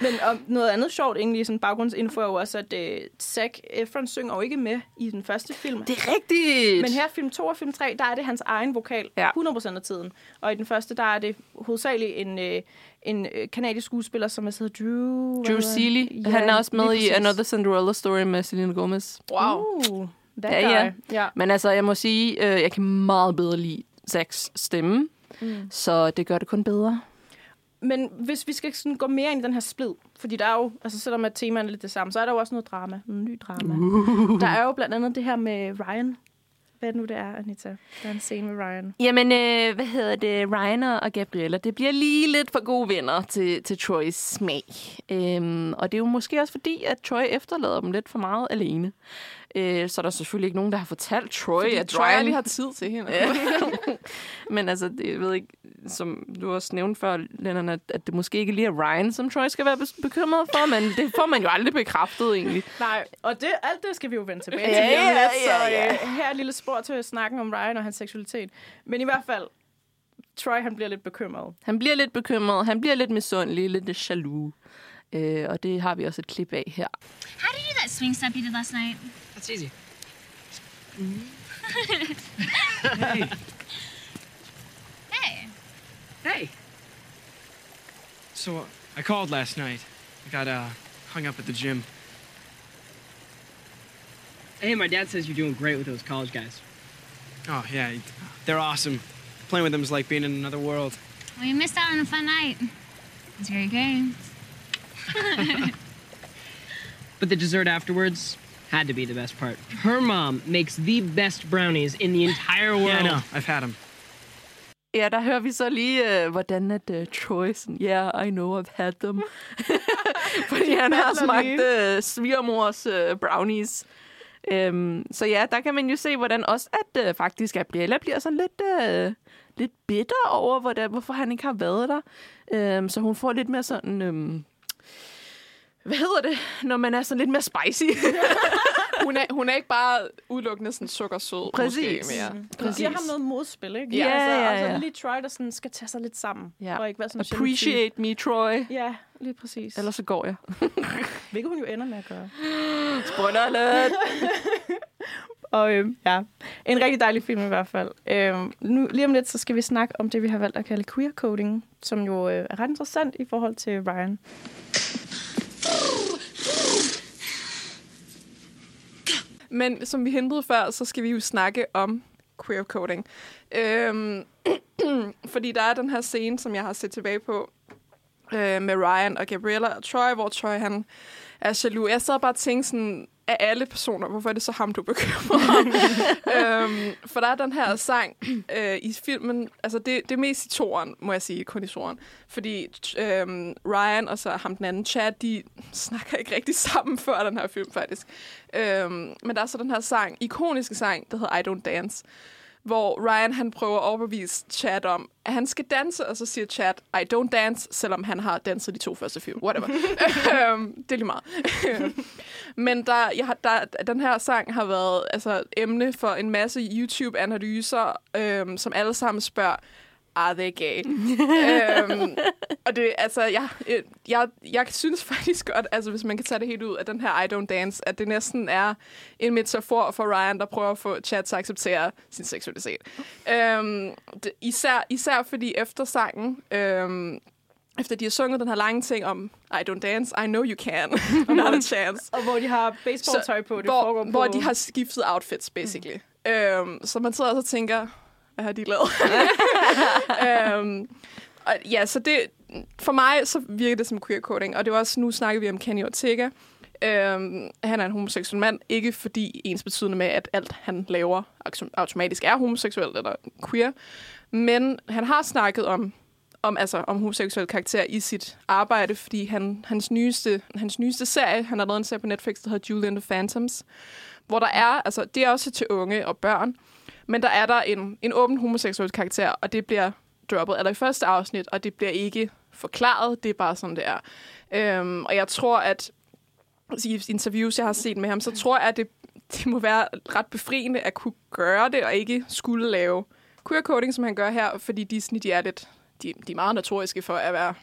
Men og noget andet sjovt egentlig, sådan baggrundsinfo er jo også, at uh, Zac Efron synger jo ikke med i den første film. Det er rigtigt. Men her film 2 og film 3, der er det hans egen vokal Ja. 100% af tiden. Og i den første, der er det hovedsageligt en, øh, en øh, kanadisk skuespiller, som er hedder Drew... Drew? Seeley. Ja, han er også med i. Another Cinderella Story med Selena Gomez. Wow. Uh, Ja, ja. ja. Men altså, jeg må sige, øh, jeg kan meget bedre lide Zacks stemme. Mm. Så det gør det kun bedre. Men hvis vi skal sådan gå mere ind i den her splid, fordi der er jo, altså selvom at temaerne er lidt det samme, så er der jo også noget drama, noget ny drama. Uh. [laughs] Der er jo blandt andet det her med Ryan. Hvad nu, det er, Anita? Der er en scene med Ryan. Jamen, øh, hvad hedder det? Ryan og Gabriella, det bliver lige lidt for gode venner til, til Troys smag. Øhm, og det er jo måske også fordi, at Troy efterlader dem lidt for meget alene. Øh, så er der selvfølgelig ikke nogen, der har fortalt Troy, Fordi at Troy Ryan... aldrig har tid til hende. [laughs] Ja. Men altså, det, jeg ved ikke, som du også nævnte før, Lennon, at, at det måske ikke lige er Ryan, som Troy skal være bekymret for, men det får man jo aldrig bekræftet egentlig. Nej, og det, alt det skal vi jo vende tilbage Ja, til lige om ja, lidt. ja, Så ja. øh, her er et lille spor til snakken om Ryan og hans seksualitet. Men i hvert fald, Troy han bliver lidt bekymret. Han bliver lidt bekymret, han bliver lidt misundelig, lidt jaloux. Øh, og det har vi også et klip af her. How did you do that swing step you did last night? That's easy. Hey. Hey. So I called last night. I got uh, hung up at the gym. Hey, my dad says you're doing great with those college guys. Oh yeah, they're awesome. Playing with them is like being in another world. Well, you missed out on a fun night. It's very games. [laughs] But the dessert afterwards had to be the best part. Her mom makes the best brownies in the entire world. Yeah, I know. I've had them. Ja, der hører vi så lige, øh, hvordan at uh, Troy sådan, yeah, I know I've had them. [laughs] Fordi han har smagt uh, svigermors uh, brownies. Um, så ja, der kan man jo se, hvordan også, at uh, faktisk Gabriella bliver sådan lidt, uh, lidt bitter over, hvordan, hvorfor han ikke har været der. Um, så hun får lidt mere sådan... Um, hvad hedder det, når man er sådan lidt mere spicy? [laughs] hun, er, hun er ikke bare udelukkende sådan sukkersød. Præcis. Måske, mere. Mm. Du giver ham noget modspil, ikke? Ja, altså, ja, Og så er ja. det lige Troy, der sådan skal tage sig lidt sammen. Ja. Og ikke være sådan Appreciate me, Troy. Ja, lige præcis. Ellers så går jeg. [laughs] Hvilket hun jo ender med at gøre. [gasps] Spoiler alert! [laughs] Og øh, ja, en rigtig dejlig film i hvert fald. Øh, nu, lige om lidt, så skal vi snakke om det, vi har valgt at kalde queer coding, som jo øh, er ret interessant i forhold til Ryan. Men som vi hentede før, så skal vi jo snakke om queer coding. Øhm, [clears throat] fordi der er den her scene, som jeg har set tilbage på, øh, med Ryan og Gabriella og Troy, hvor Troy han er jaloux. Jeg sad bare og tænkte sådan, af alle personer, hvorfor er det så ham, du bekymrer om? [laughs] øhm, for der er den her sang øh, i filmen, altså det, det er mest i toren, må jeg sige, kun i toren. Fordi øhm, Ryan og så ham den anden, Chad, de snakker ikke rigtig sammen før den her film, faktisk. Øhm, men der er så den her sang, ikoniske sang, der hedder I Don't Dance, hvor Ryan han prøver at overbevise Chad om, at han skal danse, og så siger Chad, I don't dance, selvom han har danset de to første film. Whatever. [laughs] øhm, det er lige meget. [laughs] Men der, jeg har, der, den her sang har været altså, emne for en masse YouTube-analyser, øhm, som alle sammen spørger, are they gay? øhm, og det, altså, jeg, øh, jeg, jeg synes faktisk godt, altså, hvis man kan tage det helt ud af den her I Don't Dance, at det næsten er en metafor for Ryan, der prøver at få Chad til at acceptere sin seksualitet. Øhm, det, især, især fordi efter sangen, øhm, efter de har sunget den her lange ting om I don't dance, I know you can, [laughs] not a chance. Og hvor de har baseballtøj på, det hvor, foregår på... hvor de har skiftet outfits, basically. Mm. Øhm, så man sidder og så tænker, hvad har de lavet? [laughs] øhm, og ja, så det, for mig så virker det som queer coding, og det var også, nu snakker vi om Kenny Ortega. Øhm, han er en homoseksuel mand, ikke fordi ens betydende med, at alt han laver automatisk er homoseksuelt eller queer, men han har snakket om om, altså, om homoseksuel karakter i sit arbejde, fordi han, hans, nyeste, hans nyeste serie, han har lavet en serie på Netflix, der hedder Julian the Phantoms, hvor der er, altså det er også til unge og børn, men der er der en, en åben homoseksuel karakter, og det bliver droppet eller i første afsnit, og det bliver ikke forklaret, det er bare sådan, det er. Øhm, og jeg tror, at i interviews, jeg har set med ham, så tror jeg, at det, det må være ret befriende at kunne gøre det, og ikke skulle lave queer coding, som han gør her, fordi Disney, de er lidt de, de er meget notoriske for at være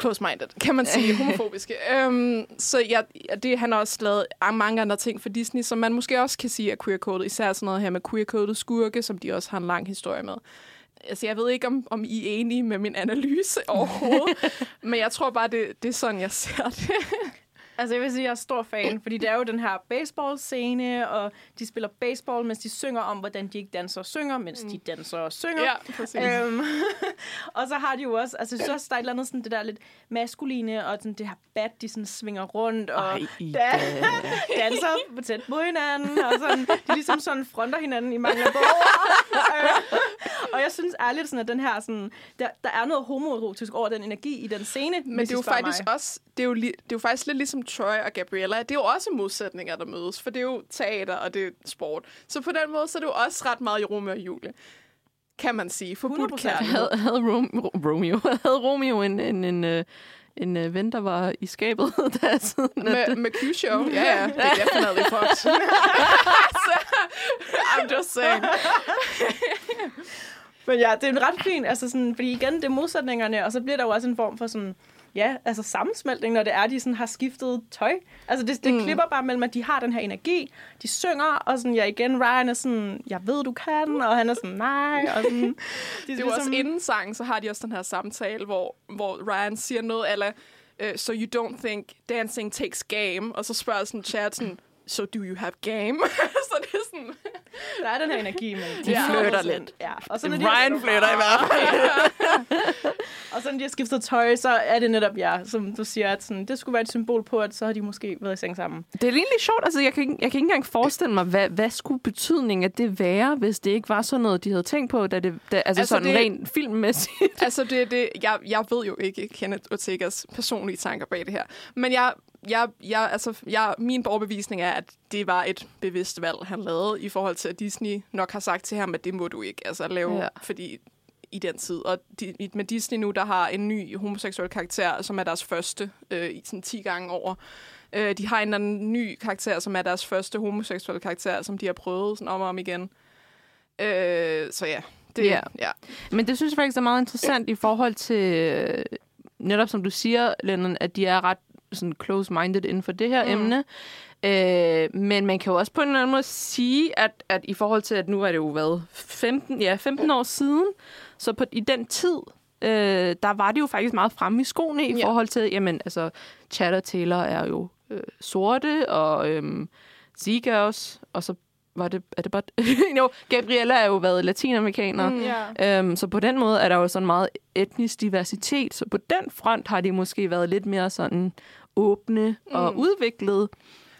close-minded, kan man sige, [laughs] homofobiske. um, så ja, det han har også lavet mange andre ting for Disney, som man måske også kan sige er queer-coded, især sådan noget her med queer-coded skurke, som de også har en lang historie med. Altså, jeg ved ikke, om, om I er enige med min analyse overhovedet, [laughs] men jeg tror bare, det, det er sådan, jeg ser det. Altså, jeg vil sige, at jeg er stor fan, fordi det er jo den her baseball-scene, og de spiller baseball, mens de synger om, hvordan de ikke danser og synger, mens mm. de danser og synger. Ja, præcis. Øhm, [laughs] og så har de jo også, altså synes også, der er et eller andet sådan det der lidt maskuline, og sådan det her bat, de sådan svinger rundt, og Ej, da, [laughs] danser på tæt på hinanden, og sådan, de ligesom sådan fronter hinanden i mange ord. [laughs] og jeg synes ærligt, sådan, at den her, sådan, der, der er noget homoerotisk over den energi i den scene, Men det er jo faktisk mig. også, det er jo, li, det er jo faktisk lidt ligesom Troy og Gabriella. Det er jo også modsætninger, der mødes, for det er jo teater, og det er sport. Så på den måde, så er det jo også ret meget i Romeo og Julie. Kan man sige. Forbudt 100%. kærlighed. Havde, havde Rom, Romeo, [laughs] havde Romeo en, en, en, en, en øh, ven, der var i skabet, [laughs] der siden Med, med Q-show? [laughs] Ja, ja. Det er definitely så, I'm just saying. Men ja, det er en ret fin, altså sådan, fordi igen, det er modsætningerne, og så bliver der jo også en form for sådan, ja, altså sammensmeltning, når det er, de sådan har skiftet tøj. Altså det, det mm. klipper bare mellem, at de har den her energi, de synger, og sådan, ja igen, Ryan er sådan, jeg ved, du kan, og han er sådan, nej, og sådan. [laughs] De Det er jo også inden sangen, så har de også den her samtale, hvor, hvor Ryan siger noget, eller uh, so you don't think dancing takes game, og så spørger sådan Chad sådan, so do you have game? [laughs] så det er sådan... Der er den her energi, men De flytter lidt. Ja, og så når de Ryan flytter i hvert fald. [laughs] Og så når de har skiftet tøj, så er det netop, ja, som du siger, at sådan, det skulle være et symbol på, at så har de måske været i seng sammen. Det er egentlig sjovt. Altså, jeg kan, ikke, jeg kan ikke engang forestille mig, hvad, hvad skulle betydningen af det være, hvis det ikke var sådan noget, de havde tænkt på, da det, da, altså, Altså, altså sådan det- rent filmmæssigt. altså, det, det, jeg, jeg ved jo ikke Kenneth Ortegas personlige tanker bag det her. Men jeg, jeg, jeg, altså, jeg, min overbevisning er, at det var et bevidst valg, han lavede, i forhold til, at Disney nok har sagt til ham, at det må du ikke altså, lave, Ja. fordi i den tid. Og de, med Disney nu, der har en ny homoseksuel karakter, som er deres første øh, i sådan 10 gange over. Øh, de har en anden ny karakter, som er deres første homoseksuelle karakter, som de har prøvet sådan om og om igen. Øh, så ja, det, Ja. ja. Men det synes jeg faktisk er meget interessant i forhold til, øh, netop som du siger, Lennon, at de er ret sådan close-minded inden for det her mm. emne. Øh, men man kan jo også på en eller anden måde sige, at, at i forhold til, at nu er det jo været 15, ja, 15 år siden, så på, i den tid, øh, der var det jo faktisk meget fremme i skoene i Ja. forhold til, jamen altså, Chad og Taylor er jo øh, sorte, og øh, Zeke er også, og så var det, er det bare... [laughs] jo, Gabriella er jo været latinamerikaner. Mm. Ja. Øhm, så på den måde er der jo sådan meget etnisk diversitet. Så på den front har de måske været lidt mere sådan åbne mm. og udviklet.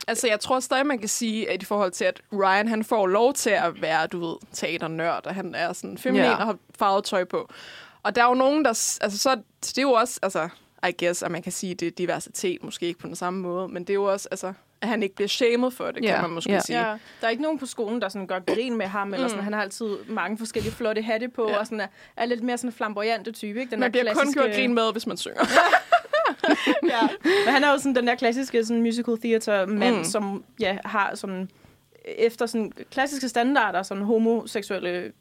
Altså, jeg tror stadig, man kan sige, at i forhold til, at Ryan, han får lov til at være, du ved, teaternørd, og han er sådan feminin Ja. og har farvet tøj på. Og der er jo nogen, der... Altså, så det er jo også... Altså, I guess, at man kan sige, det er diversitet, måske ikke på den samme måde, men det er jo også, altså, at han ikke bliver shamed for det, Ja, kan man måske ja. sige. Ja, der er ikke nogen på skolen, der sådan gør grin med ham, eller sådan. Han har altid mange forskellige flotte hatte på, ja. og sådan er, er lidt mere sådan en flamboyante type, ikke? Den Man bliver kun klassiske- gjort grin med, hvis man synger. [laughs] [laughs] ja. Men han er jo sådan den der klassiske sådan musical theater mand, Mm. som ja, har sådan efter sådan klassiske standarder, sådan homoseksuelle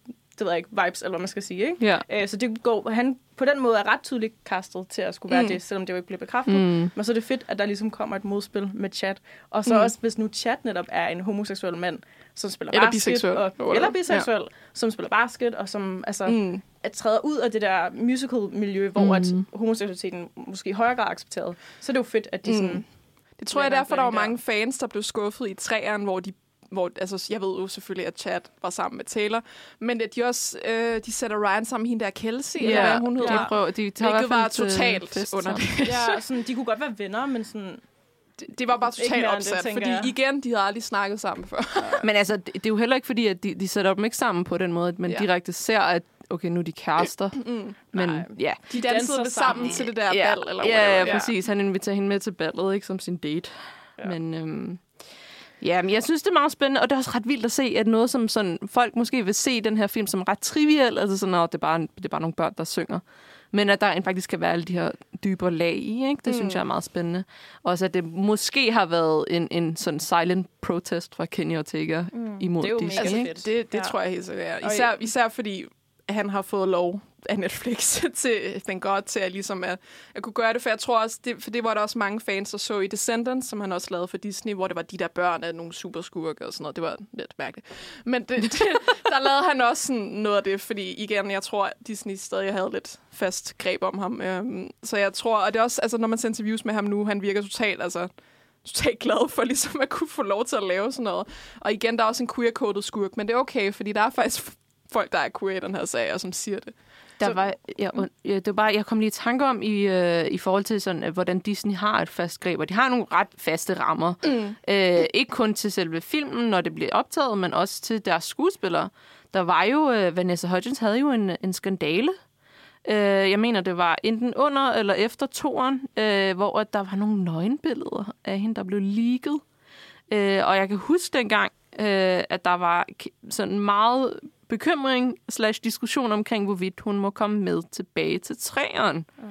det ved jeg ikke, vibes, eller hvad man skal sige, ikke? Ja. Øh, så det går, han på den måde er ret tydeligt kastet til at skulle være Mm. det, selvom det jo ikke bliver bekræftet. Mm. Men så er det fedt, at der ligesom kommer et modspil med chat. Og så Mm. også, hvis nu chat netop er en homoseksuel mand, som spiller Eller basket, biseksuel. og, Whatever. eller biseksuel, ja. som spiller basket, og som altså, mm. At træder ud af det der musical-miljø, hvor Mm. at homoseksualiteten måske i højere grad er accepteret. Så er det jo fedt, at de Mm. sådan... Det tror jeg derfor, der var mange fans, der blev skuffet i træerne, hvor de hvor, altså, jeg ved jo selvfølgelig, at Chad var sammen med Taylor, men at de også øh, de sætter Ryan sammen med hende der Kelsey, eller Ja, hvad hun hedder. de prøver, de tager i hvert Hvilket var totalt fest under det. Ja, [laughs] sådan, de kunne godt være venner, men sådan... Det, det var bare totalt det, opsat, tænker fordi jeg. igen, de havde aldrig snakket sammen før. Men altså, det, det er jo heller ikke fordi, at de, de sætter dem ikke sammen på den måde, at man Ja. ja. direkte ser, at okay, nu er de kærester. Mm. Men Nej. ja. De danser dansede det sammen sammen. til det der ja, bal, eller ja, whatever. ja, præcis. Han inviterer hende med til ballet, ikke som sin date. Ja. Ja. Men øhm, ja, men jeg synes, det er meget spændende, og det er også ret vildt at se, at noget som sådan, folk måske vil se den her film som ret triviel, altså sådan, at det er bare, det er bare nogle børn, der synger. Men at der faktisk kan være alle de her dybere lag i, ikke? det mm. synes jeg er meget spændende. Også at det måske har været en, en sådan silent protest fra Kenny Ortega mm. imod Det er jo mega ikke? fedt. Det, det Ja. tror jeg helt sikkert er. Især, især fordi han har fået lov af Netflix [laughs] til, thank God, til at, ligesom at, at kunne gøre det. For jeg tror også, det, for det var der også mange fans, der så i Descendants, som han også lavede for Disney, hvor det var de der børn af nogle superskurke og sådan noget. Det var lidt mærkeligt. Men det, det, [laughs] der lavede han også sådan noget af det, fordi igen, jeg tror, at Disney stadig havde lidt fast greb om ham. Øhm, så jeg tror, og det er også, altså når man ser interviews med ham nu, han virker totalt, altså totalt glad for ligesom at kunne få lov til at lave sådan noget. Og igen, der er også en queer-coded skurk, men det er okay, fordi der er faktisk folk, der er queer i den her sag, og som siger det. Der Så- var, ja, und, ja, det var bare, jeg kom lige i tanke om, i, øh, i forhold til, sådan, øh, hvordan Disney har et fast greb, og de har nogle ret faste rammer. Mm. Øh, ikke kun til selve filmen, når det bliver optaget, men også til deres skuespillere. Der var jo, øh, Vanessa Hudgens havde jo en, en skandale. Øh, jeg mener, det var enten under eller efter toren, øh, hvor at der var nogle nøgenbilleder af hende, der blev leaget. Øh, og jeg kan huske dengang, øh, at der var sådan meget bekymring slash diskussion omkring, hvorvidt hun må komme med tilbage til træeren. Ja.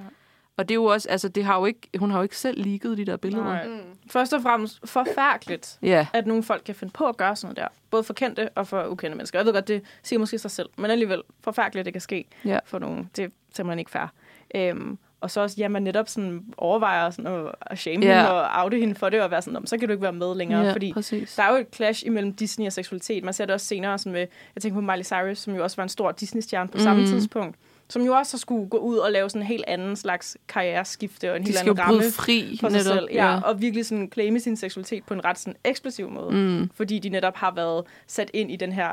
Og det er jo også, altså det har jo ikke, hun har jo ikke selv leaget de der billeder. Nej. Først og fremmest forfærdeligt, Ja, at nogle folk kan finde på at gøre sådan noget der. Både for kendte og for ukendte mennesker. Jeg ved godt, det siger måske sig selv, men alligevel forfærdeligt, det kan ske Ja. for nogen. Det er simpelthen ikke fair. Øhm, og så også, ja, man netop sådan overvejer sådan at, at shame Ja. hende og oute hende for det, og være sådan, "Nå, men så kan du ikke være med længere. ja fordi præcis. der er jo et clash imellem Disney og seksualitet. Man ser det også senere sådan med, jeg tænker på Miley Cyrus, som jo også var en stor Disney-stjerne på mm. samme Mhm. tidspunkt. Som jo også har skulle gå ud og lave sådan en helt anden slags karriereskifte og en De helt anden ramme fri for sig netop. selv. Ja, og virkelig sådan claime sin seksualitet på en ret sådan eksplosiv måde. Mm. Fordi de netop har været sat ind i den her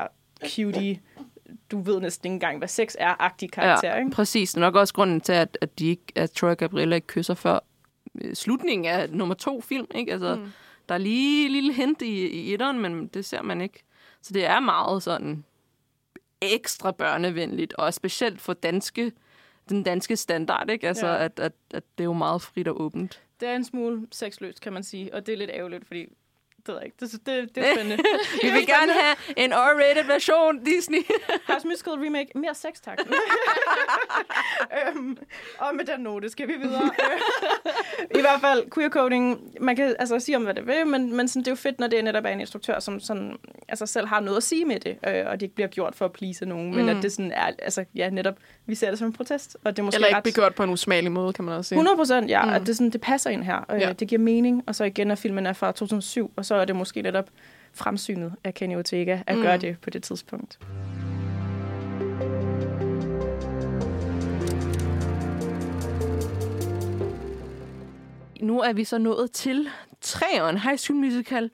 cutie, du ved næsten ikke engang, hvad sex er-agtig karakter, ja, ikke? præcis. Det er nok også grunden til, at, at, de ikke, at Troy og Gabriella ikke kysser før øh, slutningen af nummer to film. Ikke? Altså, mm. Der er lige et lille hint i, i etteren, men det ser man ikke. Så det er meget sådan ekstra børnevenligt, og specielt for danske, den danske standard, ikke? Altså, ja. at, at, at det er jo meget frit og åbent. Det er en smule sexløst, kan man sige, og det er lidt ærgerligt, fordi ved jeg ikke. Det, det, det er spændende. [laughs] Vi vil gerne have en R-rated version, Disney. [laughs] House Musical remake. Mere sex, tak. [laughs] øhm, og med den note skal vi videre. I hvert fald, queer coding, man kan altså sige om, hvad det vil, men, men sådan, det er jo fedt, når det er netop er en instruktør, som sådan, altså selv har noget at sige med det, øh, og det ikke bliver gjort for at please nogen, men Mm. at det sådan er, altså ja, netop, vi ser det som en protest, og det er måske Eller ikke ret... blive gjort på en usmagelig måde, kan man også sige. 100 procent, ja. Mm. At det, sådan, det passer ind her. Øh, Ja. Det giver mening. Og så igen, at filmen er fra 2007, og så er det måske lidt op fremsynet af Kenny Ortega at Mm. gøre det på det tidspunkt. Nu er vi så nået til træeren High School Musical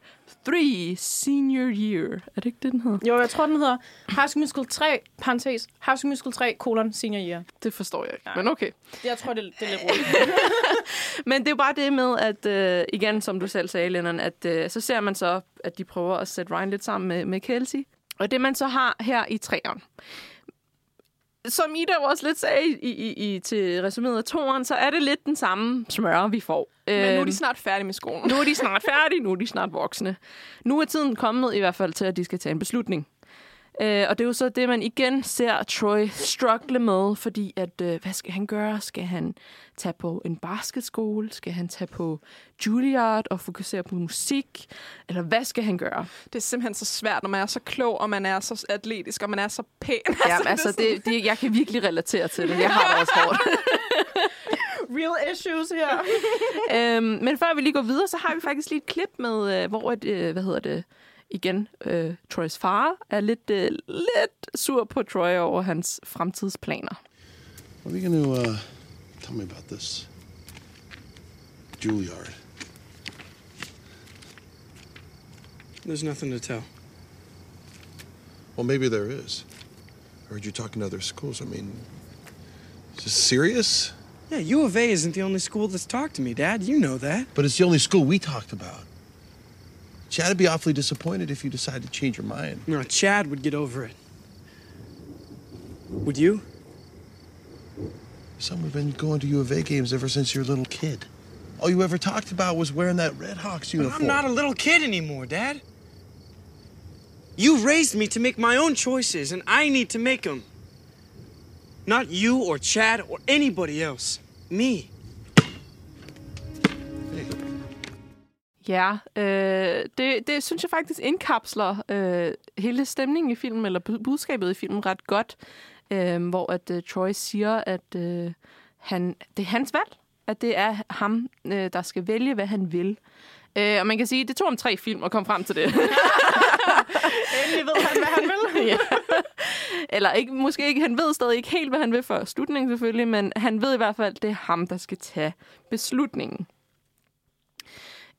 3 Senior Year. Er det ikke det, den hedder? Jo, jeg tror, den hedder High School Musical 3, parentes, High School Musical 3, kolon, senior year. Det forstår jeg ikke, Nej. men okay. Jeg tror, det, det er lidt [laughs] roligt. Men det er jo bare det med, at øh, igen, som du selv sagde, Lennon, at øh, så ser man så, at de prøver at sætte Ryan lidt sammen med, med Kelsey. Og det man så har her i træeren, som Ida også lidt sagde i, i, i, til resuméet af toeren, så er det lidt den samme smør, vi får. Men nu er Øhm, de snart færdige med skolen. nu er de snart færdige, nu er de snart voksne. Nu er tiden kommet i hvert fald til, at de skal tage en beslutning. Øh, og det er jo så det, man igen ser Troy struggle med, fordi at, øh, hvad skal han gøre? Skal han tage på en basketskole? Skal han tage på Juilliard og fokusere på musik? Eller hvad skal han gøre? Det er simpelthen så svært, når man er så klog, og man er så atletisk, og man er så pæn. Ja, altså, det, det, jeg kan virkelig relatere til det. Jeg har det også hårdt. [laughs] Real issues her. øhm, men før vi lige går videre, så har vi faktisk lige et klip med, øh, hvor et, øh, hvad hedder det, igen, øh, Troys far er lidt, øh, lidt sur på Troy over hans fremtidsplaner. What are you going to uh, tell me about this? Juilliard. There's nothing to tell. Well, maybe there is. I heard you talking to other schools. I mean, is this serious? Yeah, U of A isn't the only school that's talked to me, Dad. You know that. But it's the only school we talked about. Chad would be awfully disappointed if you decide to change your mind. No, Chad would get over it. Would you? Son, we've been going to U of A games ever since you were a little kid. All you ever talked about was wearing that Red Hawks But uniform. I'm not a little kid anymore, Dad. You raised me to make my own choices, and I need to make them. Not you or Chad or anybody else. Me. Ja, øh, det, det synes jeg faktisk indkapsler øh, hele stemningen i filmen, eller bu- budskabet i filmen ret godt, øh, hvor at øh, Troy siger, at øh, han, det er hans valg, at det er ham, øh, der skal vælge, hvad han vil. Øh, og man kan sige, at det tog om tre film at komme frem til det. [laughs] Endelig ved han, hvad han vil. [laughs] ja. Eller ikke, måske ikke, han ved stadig ikke helt, hvad han vil for slutningen selvfølgelig, men han ved i hvert fald, at det er ham, der skal tage beslutningen.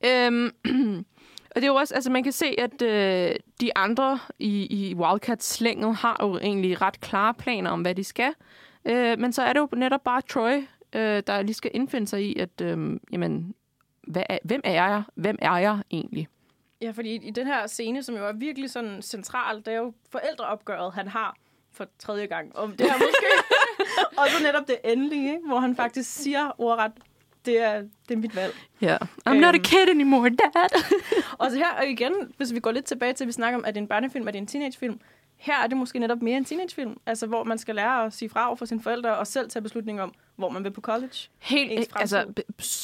Øhm, [clears throat] og det er jo også, altså man kan se, at øh, de andre i, i Wildcats-slænget har jo egentlig ret klare planer om, hvad de skal. Øh, men så er det jo netop bare Troy, øh, der lige skal indfinde sig i, at øh, jamen, hvad er, hvem er jeg? Hvem er jeg egentlig? Ja, fordi i den her scene, som jo er virkelig sådan central, det er jo forældreopgøret, han har for tredje gang. Om det her måske. [laughs] og så netop det endelige, ikke? hvor han faktisk siger ordret, det er, det er mit valg. Ja. Yeah. I'm not a Øhm. kid anymore, dad. [laughs] Og så her, og igen, hvis vi går lidt tilbage til, at vi snakker om, at det er en børnefilm, er det en teenagefilm. Her er det måske netop mere en teenagefilm, altså hvor man skal lære at sige fra over for sine forældre, og selv tage beslutning om, hvor man vil på college. Helt, Ens altså,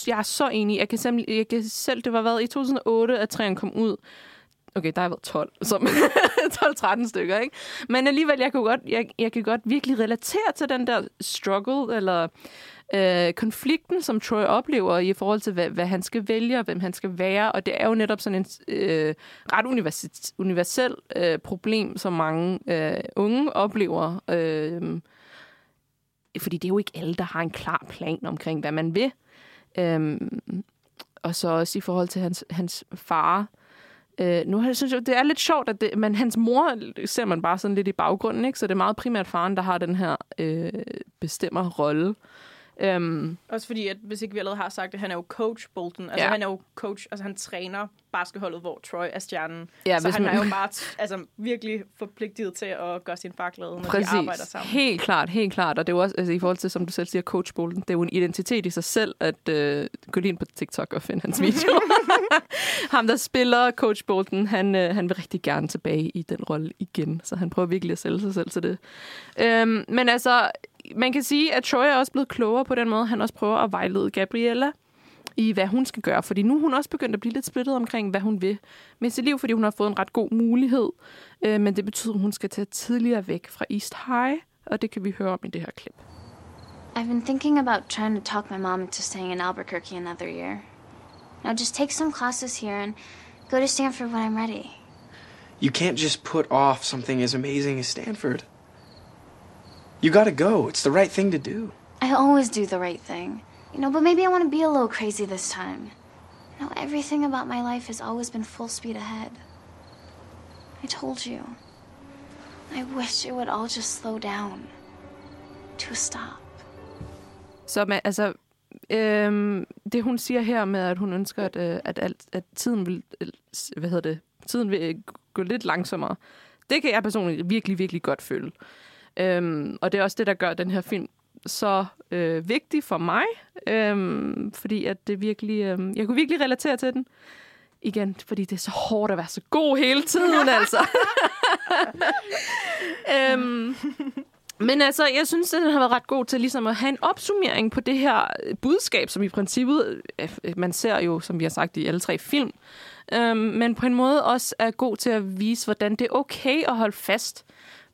jeg er så enig. Jeg kan, simpelthen, jeg kan selv, det var været i 2008, at træerne kom ud. Okay, der har jeg været 12, som 12-13 stykker, ikke? Men alligevel, jeg kan, godt, jeg, jeg kan godt virkelig relatere til den der struggle, eller øh, konflikten, som Troy oplever i forhold til, hvad, hvad han skal vælge, og hvem han skal være. Og det er jo netop sådan en øh, ret universel, universel øh, problem, som mange øh, unge oplever. Øh, fordi det er jo ikke alle, der har en klar plan omkring, hvad man vil. Øh, og så også i forhold til hans, hans far. Øh, nu har- synes jeg, det er lidt sjovt, at det, men hans mor ser man bare sådan lidt i baggrunden, ikke? så det er meget primært faren, der har den her øh, bestemmer rolle. Øhm, Også fordi, at hvis ikke vi allerede har sagt det, han er jo coach Bolton. Altså, Ja. han er jo coach, altså han træner basketholdet, hvor Troy er stjernen. Ja, så han man- er jo bare altså, virkelig forpligtet til at gøre sin far glad, når de arbejder Præcis. sammen. Helt klart, helt klart. Og det er jo også, altså, i forhold til, som du selv siger, Coach Bolton, det er jo en identitet i sig selv, at øh, gå lige ind på TikTok og finde hans video. [laughs] Ham, der spiller Coach Bolton, han, øh, han vil rigtig gerne tilbage i den rolle igen. Så han prøver virkelig at sælge sig selv til det. Øhm, men altså, man kan sige, at Troy er også blevet klogere på den måde. Han også prøver at vejlede Gabriella i, hvad hun skal gøre. Fordi nu er hun også begyndt at blive lidt splittet omkring, hvad hun vil med sit liv, fordi hun har fået en ret god mulighed. Øh, men det betyder, at hun skal tage tidligere væk fra East High, og det kan vi høre om i det her klip. I've been thinking about trying to talk my mom into staying in Albuquerque another year. Now just take some classes here and go to Stanford when I'm ready. You can't just put off something as amazing as Stanford. You gotta go. It's the right thing to do. I always do the right thing. You know, but maybe I want to be a little crazy this time. You know, everything about my life has always been full speed ahead. I told you. I wish it would all just slow down. To a stop. Så man, altså, øhm, det hun siger her med, at hun ønsker, at, øh, at, alt, at tiden vil, øh, hvad hedder det, tiden vil gå lidt langsommere, det kan jeg personligt virkelig, virkelig godt føle. Øhm, og det er også det, der gør den her film så øh, vigtig for mig, øhm, fordi at det virkelig, øh, jeg kunne virkelig relatere til den. Igen, fordi det er så hårdt at være så god hele tiden, altså. [laughs] øhm, men altså, jeg synes, at den har været ret god til ligesom at have en opsummering på det her øh, budskab, som i princippet, øh, man ser jo, som vi har sagt i alle tre film, øhm, men på en måde også er god til at vise, hvordan det er okay at holde fast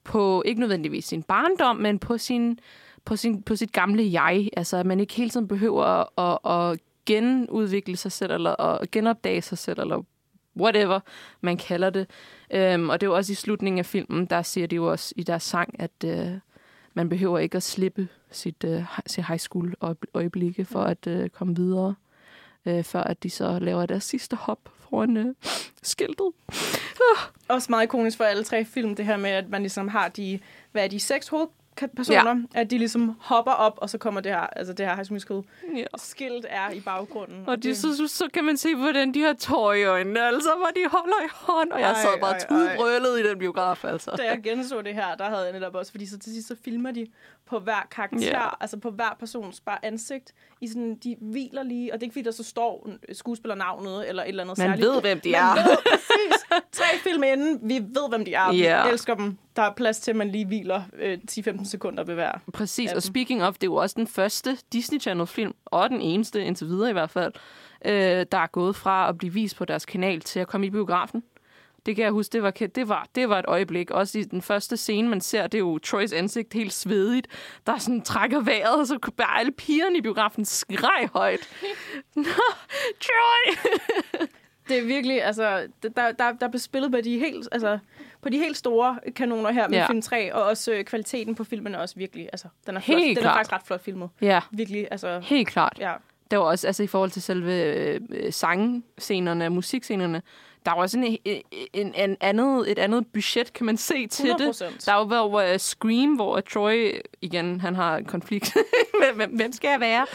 på, ikke nødvendigvis sin barndom, men på sin på, sin, på sit gamle jeg. Altså, at man ikke hele tiden behøver at, at, at genudvikle sig selv, eller at genopdage sig selv, eller whatever man kalder det. Øhm, og det er jo også i slutningen af filmen, der siger de jo også i deres sang, at øh, man behøver ikke at slippe sit, øh, sit high school øjeblikke for at øh, komme videre, øh, før at de så laver deres sidste hop foran øh, skiltet. Også meget ikonisk for alle tre film, det her med, at man ligesom har de, hvad er de, seks hovedpersoner, ja. at de ligesom hopper op, og så kommer det her, altså det her High School Ja. skilt er i baggrunden. Og de, det, så, så kan man se, hvordan de har tår i øjnene, altså, hvor de holder i hånd. Og jeg Ej, sad bare tudbrølet i den biograf, altså. da jeg genså det her, der havde jeg netop også, fordi så til sidst så filmer de på hver karakter, yeah. altså på hver persons bare ansigt, i sådan, de hviler lige, og det er ikke fordi, der så står skuespillernavnet eller et eller andet Man særligt. ved, hvem de Man er. ved præcis. Tre film inden, vi ved, hvem de er. Vi Ja. elsker dem. Der er plads til, at man lige hviler øh, 10-15 sekunder ved hver. Præcis, og speaking of, det er jo også den første Disney Channel-film, og den eneste indtil videre i hvert fald, øh, der er gået fra at blive vist på deres kanal til at komme i biografen. Det kan jeg huske, det var, det var, det var et øjeblik. Også i den første scene, man ser, det er jo Troys ansigt helt svedigt, der sådan trækker vejret, og så bare alle pigerne i biografen skreg højt. [laughs] Nå, Troy! Det er virkelig, altså, der, der, der blev spillet på de helt, altså, på de helt store kanoner her med Ja. film 3, og også øh, kvaliteten på filmen er også virkelig, altså, den er, Helt flot. Den er klart. faktisk ret flot filmet. Ja, Virkelig, altså, helt klart. ja. Der var også, altså i forhold til selve øh, sangscenerne, musikscenerne, der var også en, en, en andet, et andet budget, kan man se til det. 100%. Der var jo uh, Scream, hvor Troy, igen, han har en konflikt [laughs] med, hvem- skal jeg være?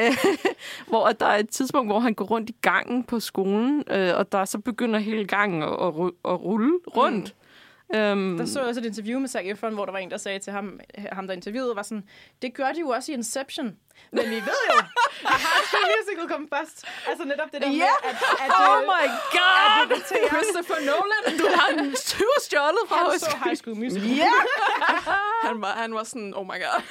Øh, [laughs] hvor der er et tidspunkt, hvor han går rundt i gangen på skolen, øh, og der så begynder hele gangen at, at, at rulle rundt. Mm. Um, Der så jeg også et interview med Zac Efron, hvor der var en, der sagde til ham, ham der interviewede, var sådan, det gør de jo også i Inception. Men vi ved jo, at High School Musical kom først. Altså netop det der med, Ja. at, at oh øh, my god! at debattere- Christopher Nolan. Du har en tyve stjålet fra han så High School Musical. Ja! [laughs] Han var, han var sådan, oh my god.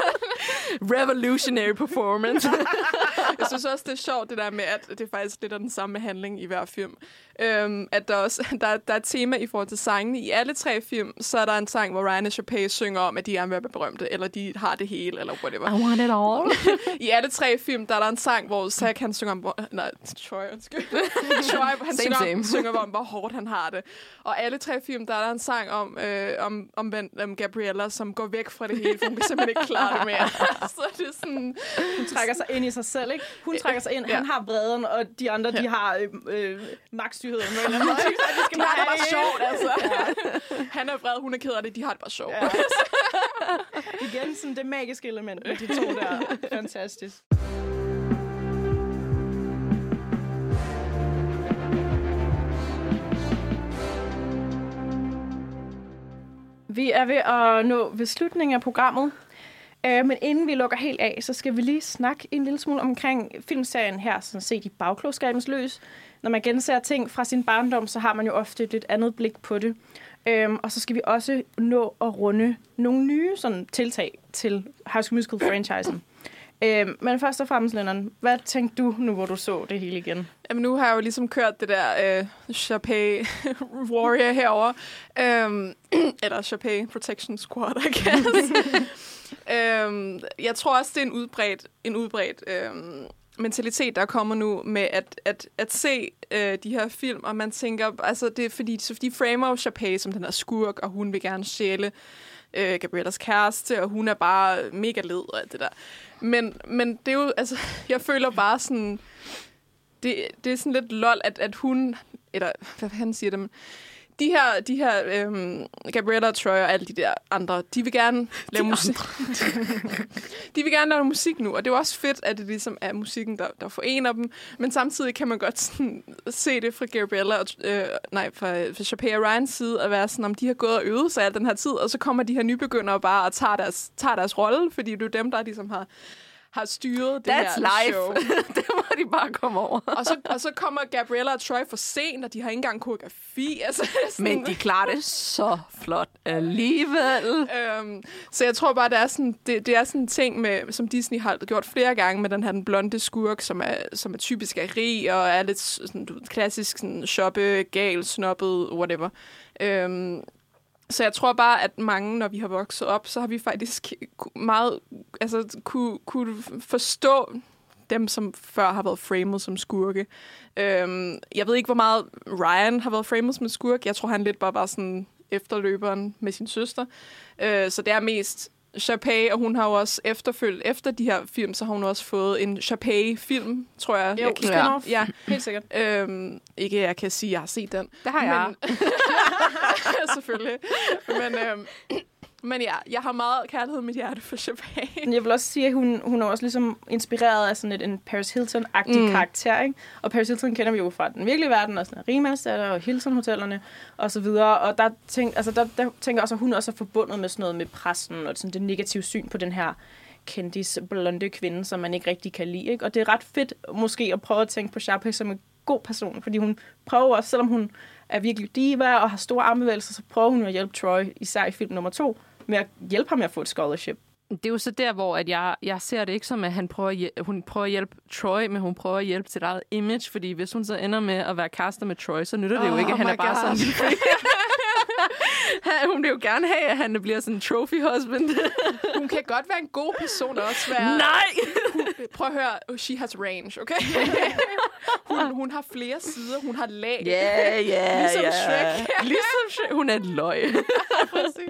Revolutionary performance. [laughs] Jeg synes også, det er sjovt, det der med, at det er faktisk lidt af den samme handling i hver film. Øhm, at der, også, [laughs] der, der er et tema i forhold til sangene. I alle tre film, så er der en sang, hvor Ryan og Chapey synger om, at de gerne vil være berømte, eller de har det hele, eller whatever. I want it all. I alle tre film, der er der en sang, hvor Zack han synger om... Hvor, nej, Troy, undskyld. [laughs] Troy, han Same, synger, same. Om, synger om, hvor hårdt han har det. Og alle tre film, der er der en sang om, øh, om, om, om Gabriella, som går væk fra det hele, for hun kan simpelthen ikke klare det mere. [laughs] så det er sådan... Hun trækker sig ind i sig selv, ikke? Hun trækker sig ind, Ja. han har vreden, og de andre, de har øh, øh, en eller måde, ikke? Så de skal det have bare sjovt, altså. Han er vred, hun er ked af det, de har det bare sjovt. Ja. [laughs] Igen sådan det magiske element med de to [laughs] der. Fantastisk. Vi er ved at nå ved slutningen af programmet. Øh, men inden vi lukker helt af, så skal vi lige snakke en lille smule omkring filmserien her, sådan set i bagklogskabens løs. Når man genser ting fra sin barndom, så har man jo ofte et lidt andet blik på det. Øhm, og så skal vi også nå at runde nogle nye sådan, tiltag til High School Musical-franchisen. Øhm, men først og fremmest, Lennon, hvad tænkte du nu, hvor du så det hele igen? Jamen, nu har jeg jo ligesom kørt det der øh, Chapé [laughs] Warrior herover, øhm, [clears throat] eller Chapé Protection Squad, I guess. [laughs] øhm, jeg tror også, det er en udbredt, en udbredt øhm, mentalitet, der kommer nu med at, at, at se øh, de her film, og man tænker, altså det er fordi, så de framer jo Chapé som den her skurk, og hun vil gerne sjæle øh, Gabriellas kæreste, og hun er bare mega led og alt det der. Men, men det er jo, altså, [laughs] jeg føler bare sådan, det, det er sådan lidt lol, at, at hun, eller hvad han siger det, men de her, de her øhm, Gabriella Troy og alle de der andre, de vil gerne lave musik. [laughs] de vil gerne lave musik nu, og det er jo også fedt, at det ligesom er musikken, der, der forener dem. Men samtidig kan man godt sådan, se det fra Gabriella, og, øh, nej, fra, fra Chapea Ryans side, at være sådan, om de har gået og øvet sig al den her tid, og så kommer de her nybegyndere bare og tager deres, tager deres rolle, fordi det er dem, der ligesom har har styret det That's her life. show. [laughs] det må de bare komme over. og, så, og så kommer Gabriella og Troy for sent, og de har ikke engang koreografi. [laughs] Altså, sådan, Men de klarer det så flot alligevel. Øhm, så jeg tror bare, det er sådan, det, det er sådan en ting, med, som Disney har gjort flere gange med den her den blonde skurk, som er, som er typisk af rig og er lidt sådan, du, klassisk sådan, shoppe, gal, snobbet, whatever. Øhm, så jeg tror bare, at mange, når vi har vokset op, så har vi faktisk meget, altså, kunne, kunne forstå dem, som før har været framed som skurke. Øhm, jeg ved ikke, hvor meget Ryan har været framed som skurk. Jeg tror, han lidt bare var sådan efterløberen med sin søster. Øh, så det er mest Chapé, og hun har jo også efterfølgt, efter de her film, så har hun også fået en Chapé-film, tror jeg. Jo, jeg kan, spin-off. ja. [laughs] Helt sikkert. Øhm, ikke, jeg kan sige, at jeg har set den. Det har jeg. Men, [laughs] selvfølgelig. Men, øhm, men ja, jeg har meget kærlighed i mit hjerte for Chapé. Jeg vil også sige, at hun, hun er også ligesom inspireret af sådan et, en Paris Hilton-agtig mm. karakter, ikke? Og Paris Hilton kender vi jo fra den virkelige verden, og sådan rigmandsdatter og Hilton-hotellerne og så videre. Og der, tænk, altså der, der tænker jeg også, at hun også er forbundet med sådan noget med pressen og sådan det negative syn på den her kendis blonde kvinde, som man ikke rigtig kan lide. Ikke? Og det er ret fedt måske at prøve at tænke på Sharpay som en god person, fordi hun prøver også, selvom hun er virkelig diva og har store armbevægelser, så prøver hun at hjælpe Troy, især i film nummer to, med at hjælpe ham med at få et scholarship. Det er jo så der, hvor at jeg, jeg ser det ikke som, at han prøver at hjælpe, hun prøver at hjælpe Troy, men hun prøver at hjælpe sit eget image, fordi hvis hun så ender med at være kærester med Troy, så nytter det jo Oh ikke, at han my er bare God. sådan... [laughs] [laughs] [laughs] Hun vil jo gerne have, at han bliver sådan en trophy husband. [laughs] Hun kan godt være en god person og også være... Nej! Prøv at høre, she has range, okay? [laughs] hun, hun har flere sider, hun har lag. Ja, ja, Ligesom ja. Shrek. Ligesom Shrek. Hun er et løg.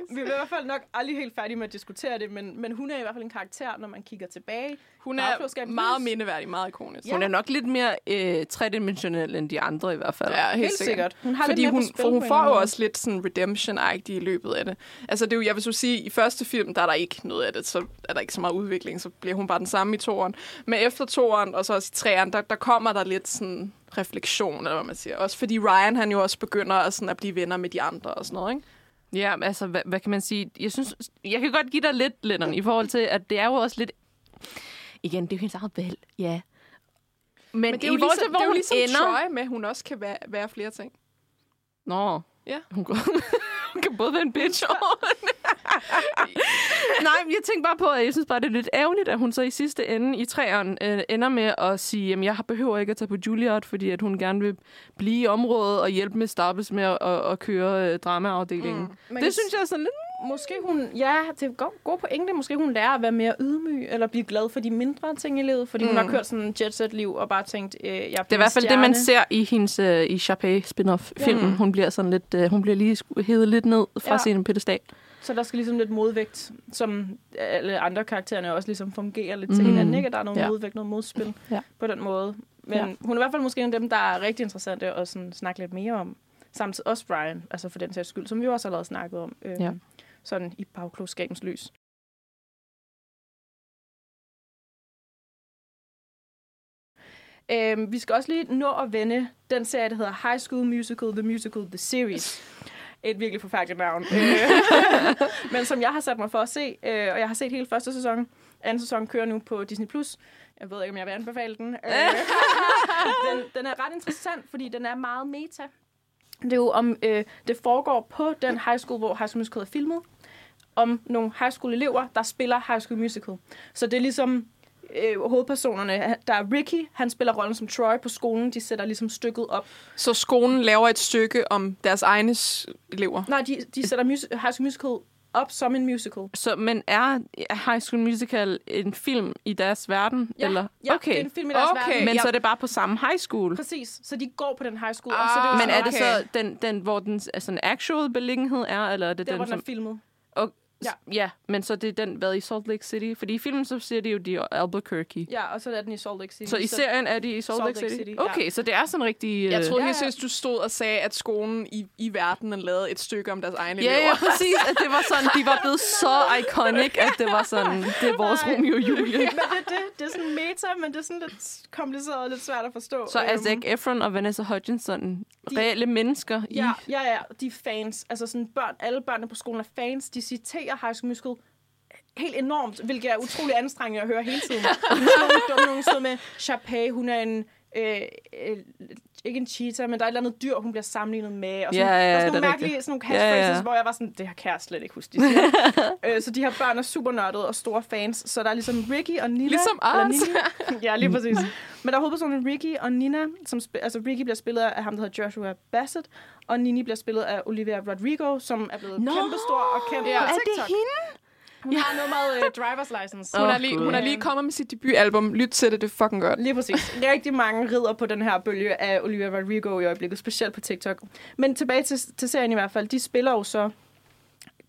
Vi er i hvert fald nok aldrig helt færdige med at diskutere det, men, men hun er i hvert fald en karakter, når man kigger tilbage. Hun er meget mindeværdig, meget ikonisk. Hun er nok lidt mere øh, tredimensionel end de andre i hvert fald. Ja, helt, Helt sikkert. Hun har Fordi lidt hun, spil for hun får jo også lidt sådan redemption-agtigt i løbet af det. Altså det er jo, jeg vil så sige, i første film, der er der ikke noget af det, så er der ikke så meget udvikling, så bliver hun bare den samme i toeren. Men efter toeren, og så også i treeren, der, der kommer der lidt sådan refleksion, eller hvad man siger. Også fordi Ryan, han jo også begynder at, sådan, at blive venner med de andre og sådan noget, ikke? Ja, altså, hvad, hvad kan man sige? Jeg synes, jeg kan godt give dig lidt, Lennon, i forhold til, at det er jo også lidt... Igen, det er jo hendes eget valg, ja. Men, Men det er jo i ligesom, til, hvor det er jo ligesom ender... Troy med, at hun også kan være, være flere ting. Nå, Ja. hun, går, [laughs] hun kan både være en bitch [laughs] og... Nej, men jeg tænker bare på, at jeg synes bare, det er lidt ærgerligt, at hun så i sidste ende i træeren øh, ender med at sige, at jeg har- behøver ikke at tage på Juilliard, fordi at hun gerne vil blive i området og hjælpe med Starbucks med at, at, at køre øh, dramaafdelingen. Mm. Det kan synes jeg er sådan lidt... Måske hun, ja, det er god, god pointe. Måske hun lærer at være mere ydmyg, eller blive glad for de mindre ting i livet, fordi mm. hun har kørt sådan en jet set liv og bare tænkt, øh, jeg Det er i hvert fald det, man ser i hendes uh, i Chapé spin-off-filmen. Ja. Hun bliver sådan lidt, uh, hun bliver lige hævet lidt ned fra Ja. sin pedestal. Så der skal ligesom lidt modvægt, som alle andre karaktererne også ligesom fungerer lidt til Mm. hinanden, ikke? At der er noget Ja. modvægt, noget modspil Ja. på den måde. Men Ja. hun er i hvert fald måske en af dem, der er rigtig interessante at sådan snakke lidt mere om. Samtidig også Brian, altså for den sags skyld, som vi også allerede snakket om. Øhm, Ja. Sådan i bagklogskabens lys. Øhm, vi skal også lige nå at vende den serie, der hedder High School Musical, The Musical, The Series. Et virkelig forfærdeligt navn. [laughs] Øh, Men som jeg har sat mig for at se, øh, og jeg har set hele første sæson. Anden sæson kører nu på Disney+. Plus. Jeg ved ikke, om jeg vil anbefale den. Øh, [laughs] den. Den er ret interessant, fordi den er meget meta. Det er jo om, øh, det foregår på den high school, hvor High School Musical er filmet. Om nogle high school elever, der spiller High School Musical. Så det er ligesom øh, hovedpersonerne. Der er Ricky, han spiller rollen som Troy på skolen. De sætter ligesom stykket op. Så skolen laver et stykke om deres egne elever. Nej, de, de sætter mus- High School Musical op som en musical. Så, men er High School Musical en film i deres verden? Ja, eller? ja okay. det er en film i deres Okay. verden. Men ja, så er det bare på samme high school? Præcis, så de går på den high school. Ah, og så det er jo Men er det Okay. så den, den hvor den altså, en actual beliggenhed er, eller er det der, den, hvor den er som... filmet? Og, Ja. ja. ja, men så det er den været i Salt Lake City? Fordi i filmen så siger de jo, de er Albuquerque. Ja, og så er den i Salt Lake City. Så i serien er de i Salt, Lake City? ja. Okay, så det er sådan rigtig... Jeg øh, troede Ja, helt ja. seriøst, du stod og sagde, at skolen i, i verdenen lavede et stykke om deres egne Ja, elever. ja, præcis. At det var sådan, de var blevet så [laughs] iconic, at det var sådan, det er vores Nej. Romeo og Julie. [laughs] Men det, det, det er sådan meta, men det er sådan lidt kompliceret og lidt svært at forstå. Så er Øhm, Zac Efron og Vanessa Hudgens sådan De- reelle mennesker i... Ja, ja, ja, de er fans. Altså sådan børn, alle børnene på skolen er fans. De citerer High School Musical helt enormt, hvilket er utrolig anstrengende at høre hele tiden. [laughs] Der er nogle dumme nogen med Sharpay, hun er en... Øh, øh, ikke en cheetah, men der er et eller andet dyr, hun bliver sammenlignet med. Og sådan, Ja, ja, der er sådan nogle mærkelige rigtigt. sådan nogle catchphrases, Ja, ja. hvor jeg var sådan, det her kan jeg slet ikke huske, de siger. [laughs] øh, så de her børn er super nørdede og store fans. Så der er ligesom Ricky og Nina. Ligesom os. Nini. [laughs] ja, lige præcis. Men der er hovedpersonen Ricky og Nina, som altså Ricky bliver spillet af ham, der hedder Joshua Bassett, og Nini bliver spillet af Olivia Rodrigo, som er blevet Nå! kæmpestor og kendt Ja. på Er det hende? Hun har noget med uh, driver's license. Hun, Åh, er lige, hun er lige kommet med sit debutalbum. Lyt til det, det er fucking godt. Lige præcis. Rigtig mange rider på den her bølge af Olivia Rodrigo i øjeblikket, specielt på TikTok. Men tilbage til, til serien i hvert fald. De spiller jo så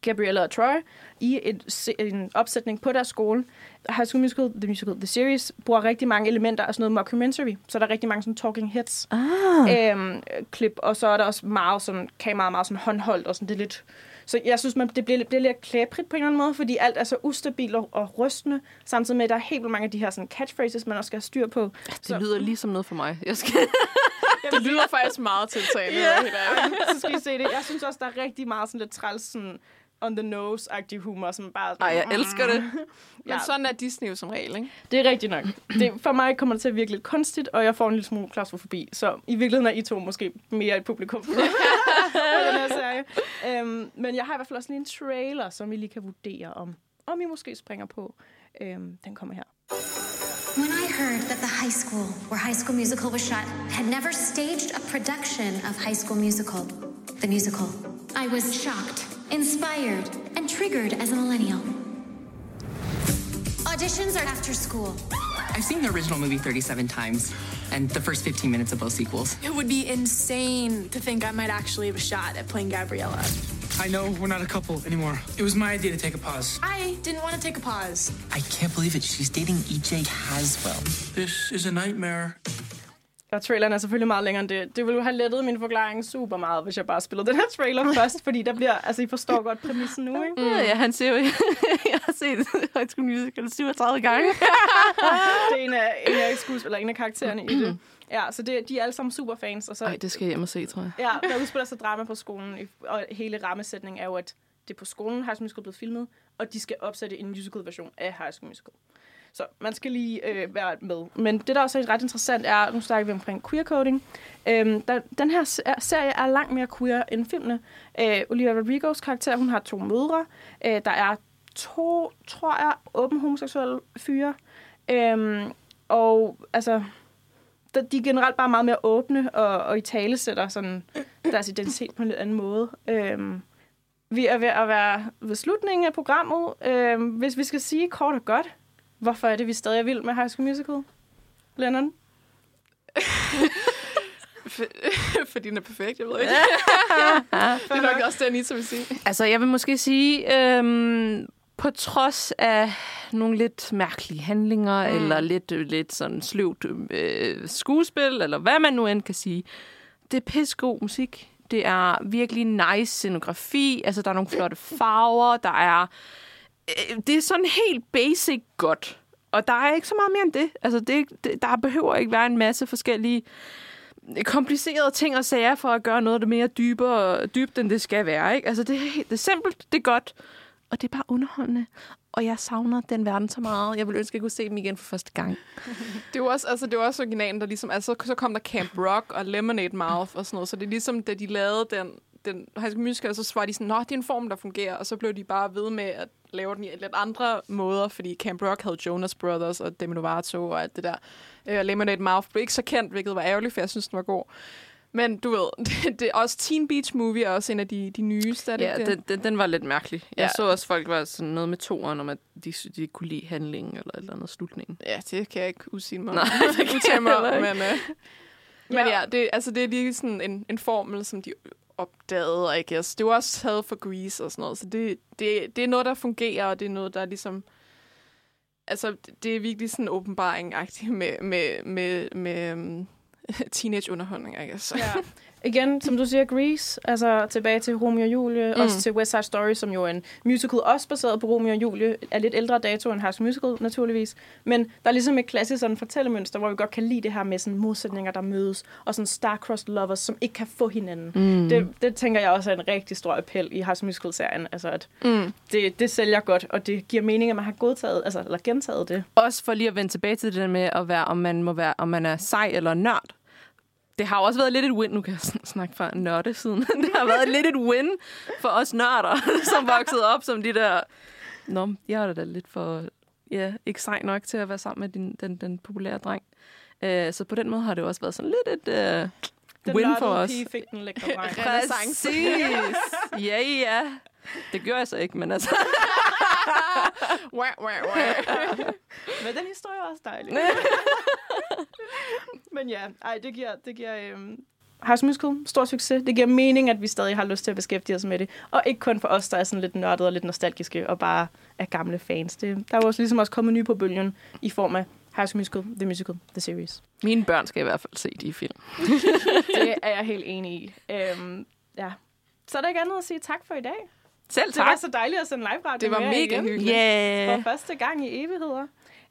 Gabriella og Troy i et, en opsætning på deres skole. High School Musical, The Musical, The Series, bruger rigtig mange elementer af sådan noget mockumentary. Så der er rigtig mange sådan talking heads Ah. øhm, klip, og så er der også meget sådan, kameraet meget sådan håndholdt, og sådan, det er lidt... Så jeg synes, man, det bliver, bliver lidt klæbrigt på en eller anden måde, fordi alt er så ustabilt og, og rystende, samtidig med, at der er helt vildt mange af de her sådan, catchphrases, man også skal have styr på. Det lyder lige som noget for mig. Jeg skal... [laughs] Det lyder faktisk meget tiltalende. Yeah. [laughs] Så skal I se det. Jeg synes også, der er rigtig meget sådan lidt træls, sådan on the nose-agtig humor, som bare... Ej, jeg elsker det. [laughs] Men Ja. sådan er Disney jo som regel, ikke? Det er rigtigt nok. Det, for mig kommer det til at virke lidt kunstigt, og jeg får en lille smule klaustrofobi. Så i virkeligheden er I to måske mere et publikum [laughs] for den her serie. Øhm, men jeg har i hvert fald også lige en trailer, som I lige kan vurdere om, om I måske springer på. Øhm, den kommer her. When I heard that the high school where High School Musical was shot had never staged a production of High School Musical, the musical, I was shocked, inspired, and triggered as a millennial. Auditions are after school. I've seen the original movie 37 times, and the first 15 minutes of both sequels. It would be insane to think I might actually have a shot at playing Gabriella. I know we're not a couple anymore. It was my idea to take a pause. I didn't want to take a pause. I can't believe it. She's dating EJ Haswell. This is a nightmare. Og traileren er selvfølgelig meget længere end det. Det ville jo have lettet min forklaring super meget, hvis jeg bare spillede den her trailer [laughs] først, fordi der bliver, altså I forstår godt præmissen nu, ikke? Mm. Ja, han siger jo, [laughs] jeg har set High School Musical 37 gange. [laughs] det er en af, en af skuespillere, en af karaktererne i det. [clears throat] Ja, så det, de er alle sammen super fans. Og så, Nej, det skal jeg hjem og se, tror jeg. Ja, der udspiller sig drama på skolen, og hele rammesætningen er jo, at det er på skolen, High School Musical er blevet filmet, og de skal opsætte en musical version af High School Musical. Så man skal lige øh, være med. Men det, der også er ret interessant, er, nu snakker vi omkring queer coding. Øhm, der, den her serie er langt mere queer end filmene. Øh, Olivia Rodrigos karakter, hun har to mødre. Øh, der er to, tror jeg, åben homoseksuelle fyre. Øhm, og altså, de er generelt bare meget mere åbne og, og i tale sætter sådan deres identitet på en lidt anden måde. Øhm, vi er ved at være ved slutningen af programmet. Øhm, hvis vi skal sige kort og godt, hvorfor er det, vi stadig er vild med High School Musical? Lennon? [laughs] Fordi den er perfekt, jeg ved ikke. [laughs] det er nok også det, Anita vil sige. Altså, jeg vil måske sige, øhm, på trods af nogle lidt mærkelige handlinger, mm. eller lidt, lidt sådan sløvt øh, skuespil, eller hvad man nu end kan sige, det er pissegod musik. Det er virkelig nice scenografi. Altså, der er nogle flotte farver. Der er... Øh, det er sådan helt basic godt. Og der er ikke så meget mere end det. Altså, det, det der behøver ikke være en masse forskellige komplicerede ting og sager for at gøre noget der mere dybere, dybt, end det skal være. Ikke? Altså, det, er, helt- det er simpelt, det er godt, og det er bare underholdende. Og jeg savner den verden så meget. Jeg vil ønske, at jeg kunne se dem igen for første gang. [laughs] Det var også, altså, det var også originalen, der ligesom... Altså, så kom der Camp Rock og Lemonade Mouth og sådan noget. Så det er ligesom, da de lavede den, den High School Musical, så var de sådan, nå, det er en form, der fungerer. Og så blev de bare ved med at lave den i lidt andre måder, fordi Camp Rock havde Jonas Brothers og Demi Lovato og alt det der. Øh, Lemonade Mouth blev ikke så kendt, hvilket var ærgerligt, for jeg synes, den var god. Men du ved, [laughs] det, det er også Teen Beach Movie er også en af de, de nyeste, er det Ja, den, den, den var lidt mærkelig. Jeg Ja. så også, folk var sådan noget med toeren, om at de, de kunne lide handlingen eller et eller andet slutningen. Ja, det kan jeg ikke udsige mig. Nej, [laughs] det kan jeg mig. Men, øh, men ja, det, altså, det er lige sådan en, en formel, som de opdagede, I guess. Det var også taget for Grease og sådan noget, så det, det, det er noget, der fungerer, og det er noget, der er ligesom... Altså, det er virkelig sådan en åbenbaring med, med, med, med øhm, [laughs] um, teenage-underholdning, I guess. Ja. Igen, som du siger, Grease, altså tilbage til Romeo og Julie, Mm. også til West Side Story, som jo er en musical, også baseret på Romeo og Julie, er lidt ældre dato end High School Musical, naturligvis. Men der er ligesom et klassisk sådan fortællemønster, hvor vi godt kan lide det her med sådan modsætninger, der mødes, og sådan star-crossed lovers, som ikke kan få hinanden. Mm. Det, det tænker jeg også er en rigtig stor appel i High School Musical-serien, altså at Mm. det, det sælger godt, og det giver mening, at man har godtaget, altså, eller gentaget det. Også for lige at vende tilbage til det der med, at være, om, man må være, om man er sej eller nørd. Det har også været lidt et win. Nu kan jeg sn- snakke fra nørde siden. [laughs] Det har været lidt et win for os nørder, [laughs] som voksede op som de der... Nå, jeg er da lidt for... Ja, ikke sej nok til at være sammen med din, den, den populære dreng. Uh, så på den måde har det også været sådan lidt et Den win for os. pige fik den lækre. Præcis. [laughs] ja, ja. Det gør jeg så ikke, men altså... [laughs] Wah, wah, wah. [laughs] Men den historie er også dejlig. [laughs] Men ja, ej, det giver, det giver øhm, House Musical stor succes. Det giver mening, at vi stadig har lyst til at beskæftige os med det. Og ikke kun for os, der er sådan lidt nørdede og lidt nostalgiske og bare er gamle fans. Det, der er jo også ligesom også kommet nye på bølgen i form af House Musical, The Musical, The Series. Mine børn skal i hvert fald se de film. det er jeg helt enig i. Øhm, ja. Så er der ikke andet at sige tak for i dag. Selv Det tak. var så dejligt at sende live radio Det var mega igen. hyggeligt. Yeah. For første gang i evigheder.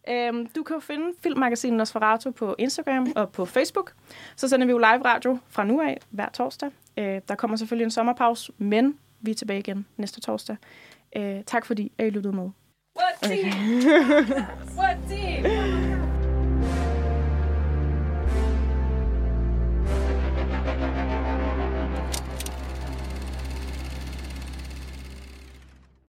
Øhm, du kan jo finde Filmmagasinet Nosferatu på Instagram og på Facebook. Så sender vi jo live radio fra nu af hver torsdag. Øh, der kommer selvfølgelig en sommerpause, men vi er tilbage igen næste torsdag. Øh, tak fordi I lyttede med. What team? [laughs] What team?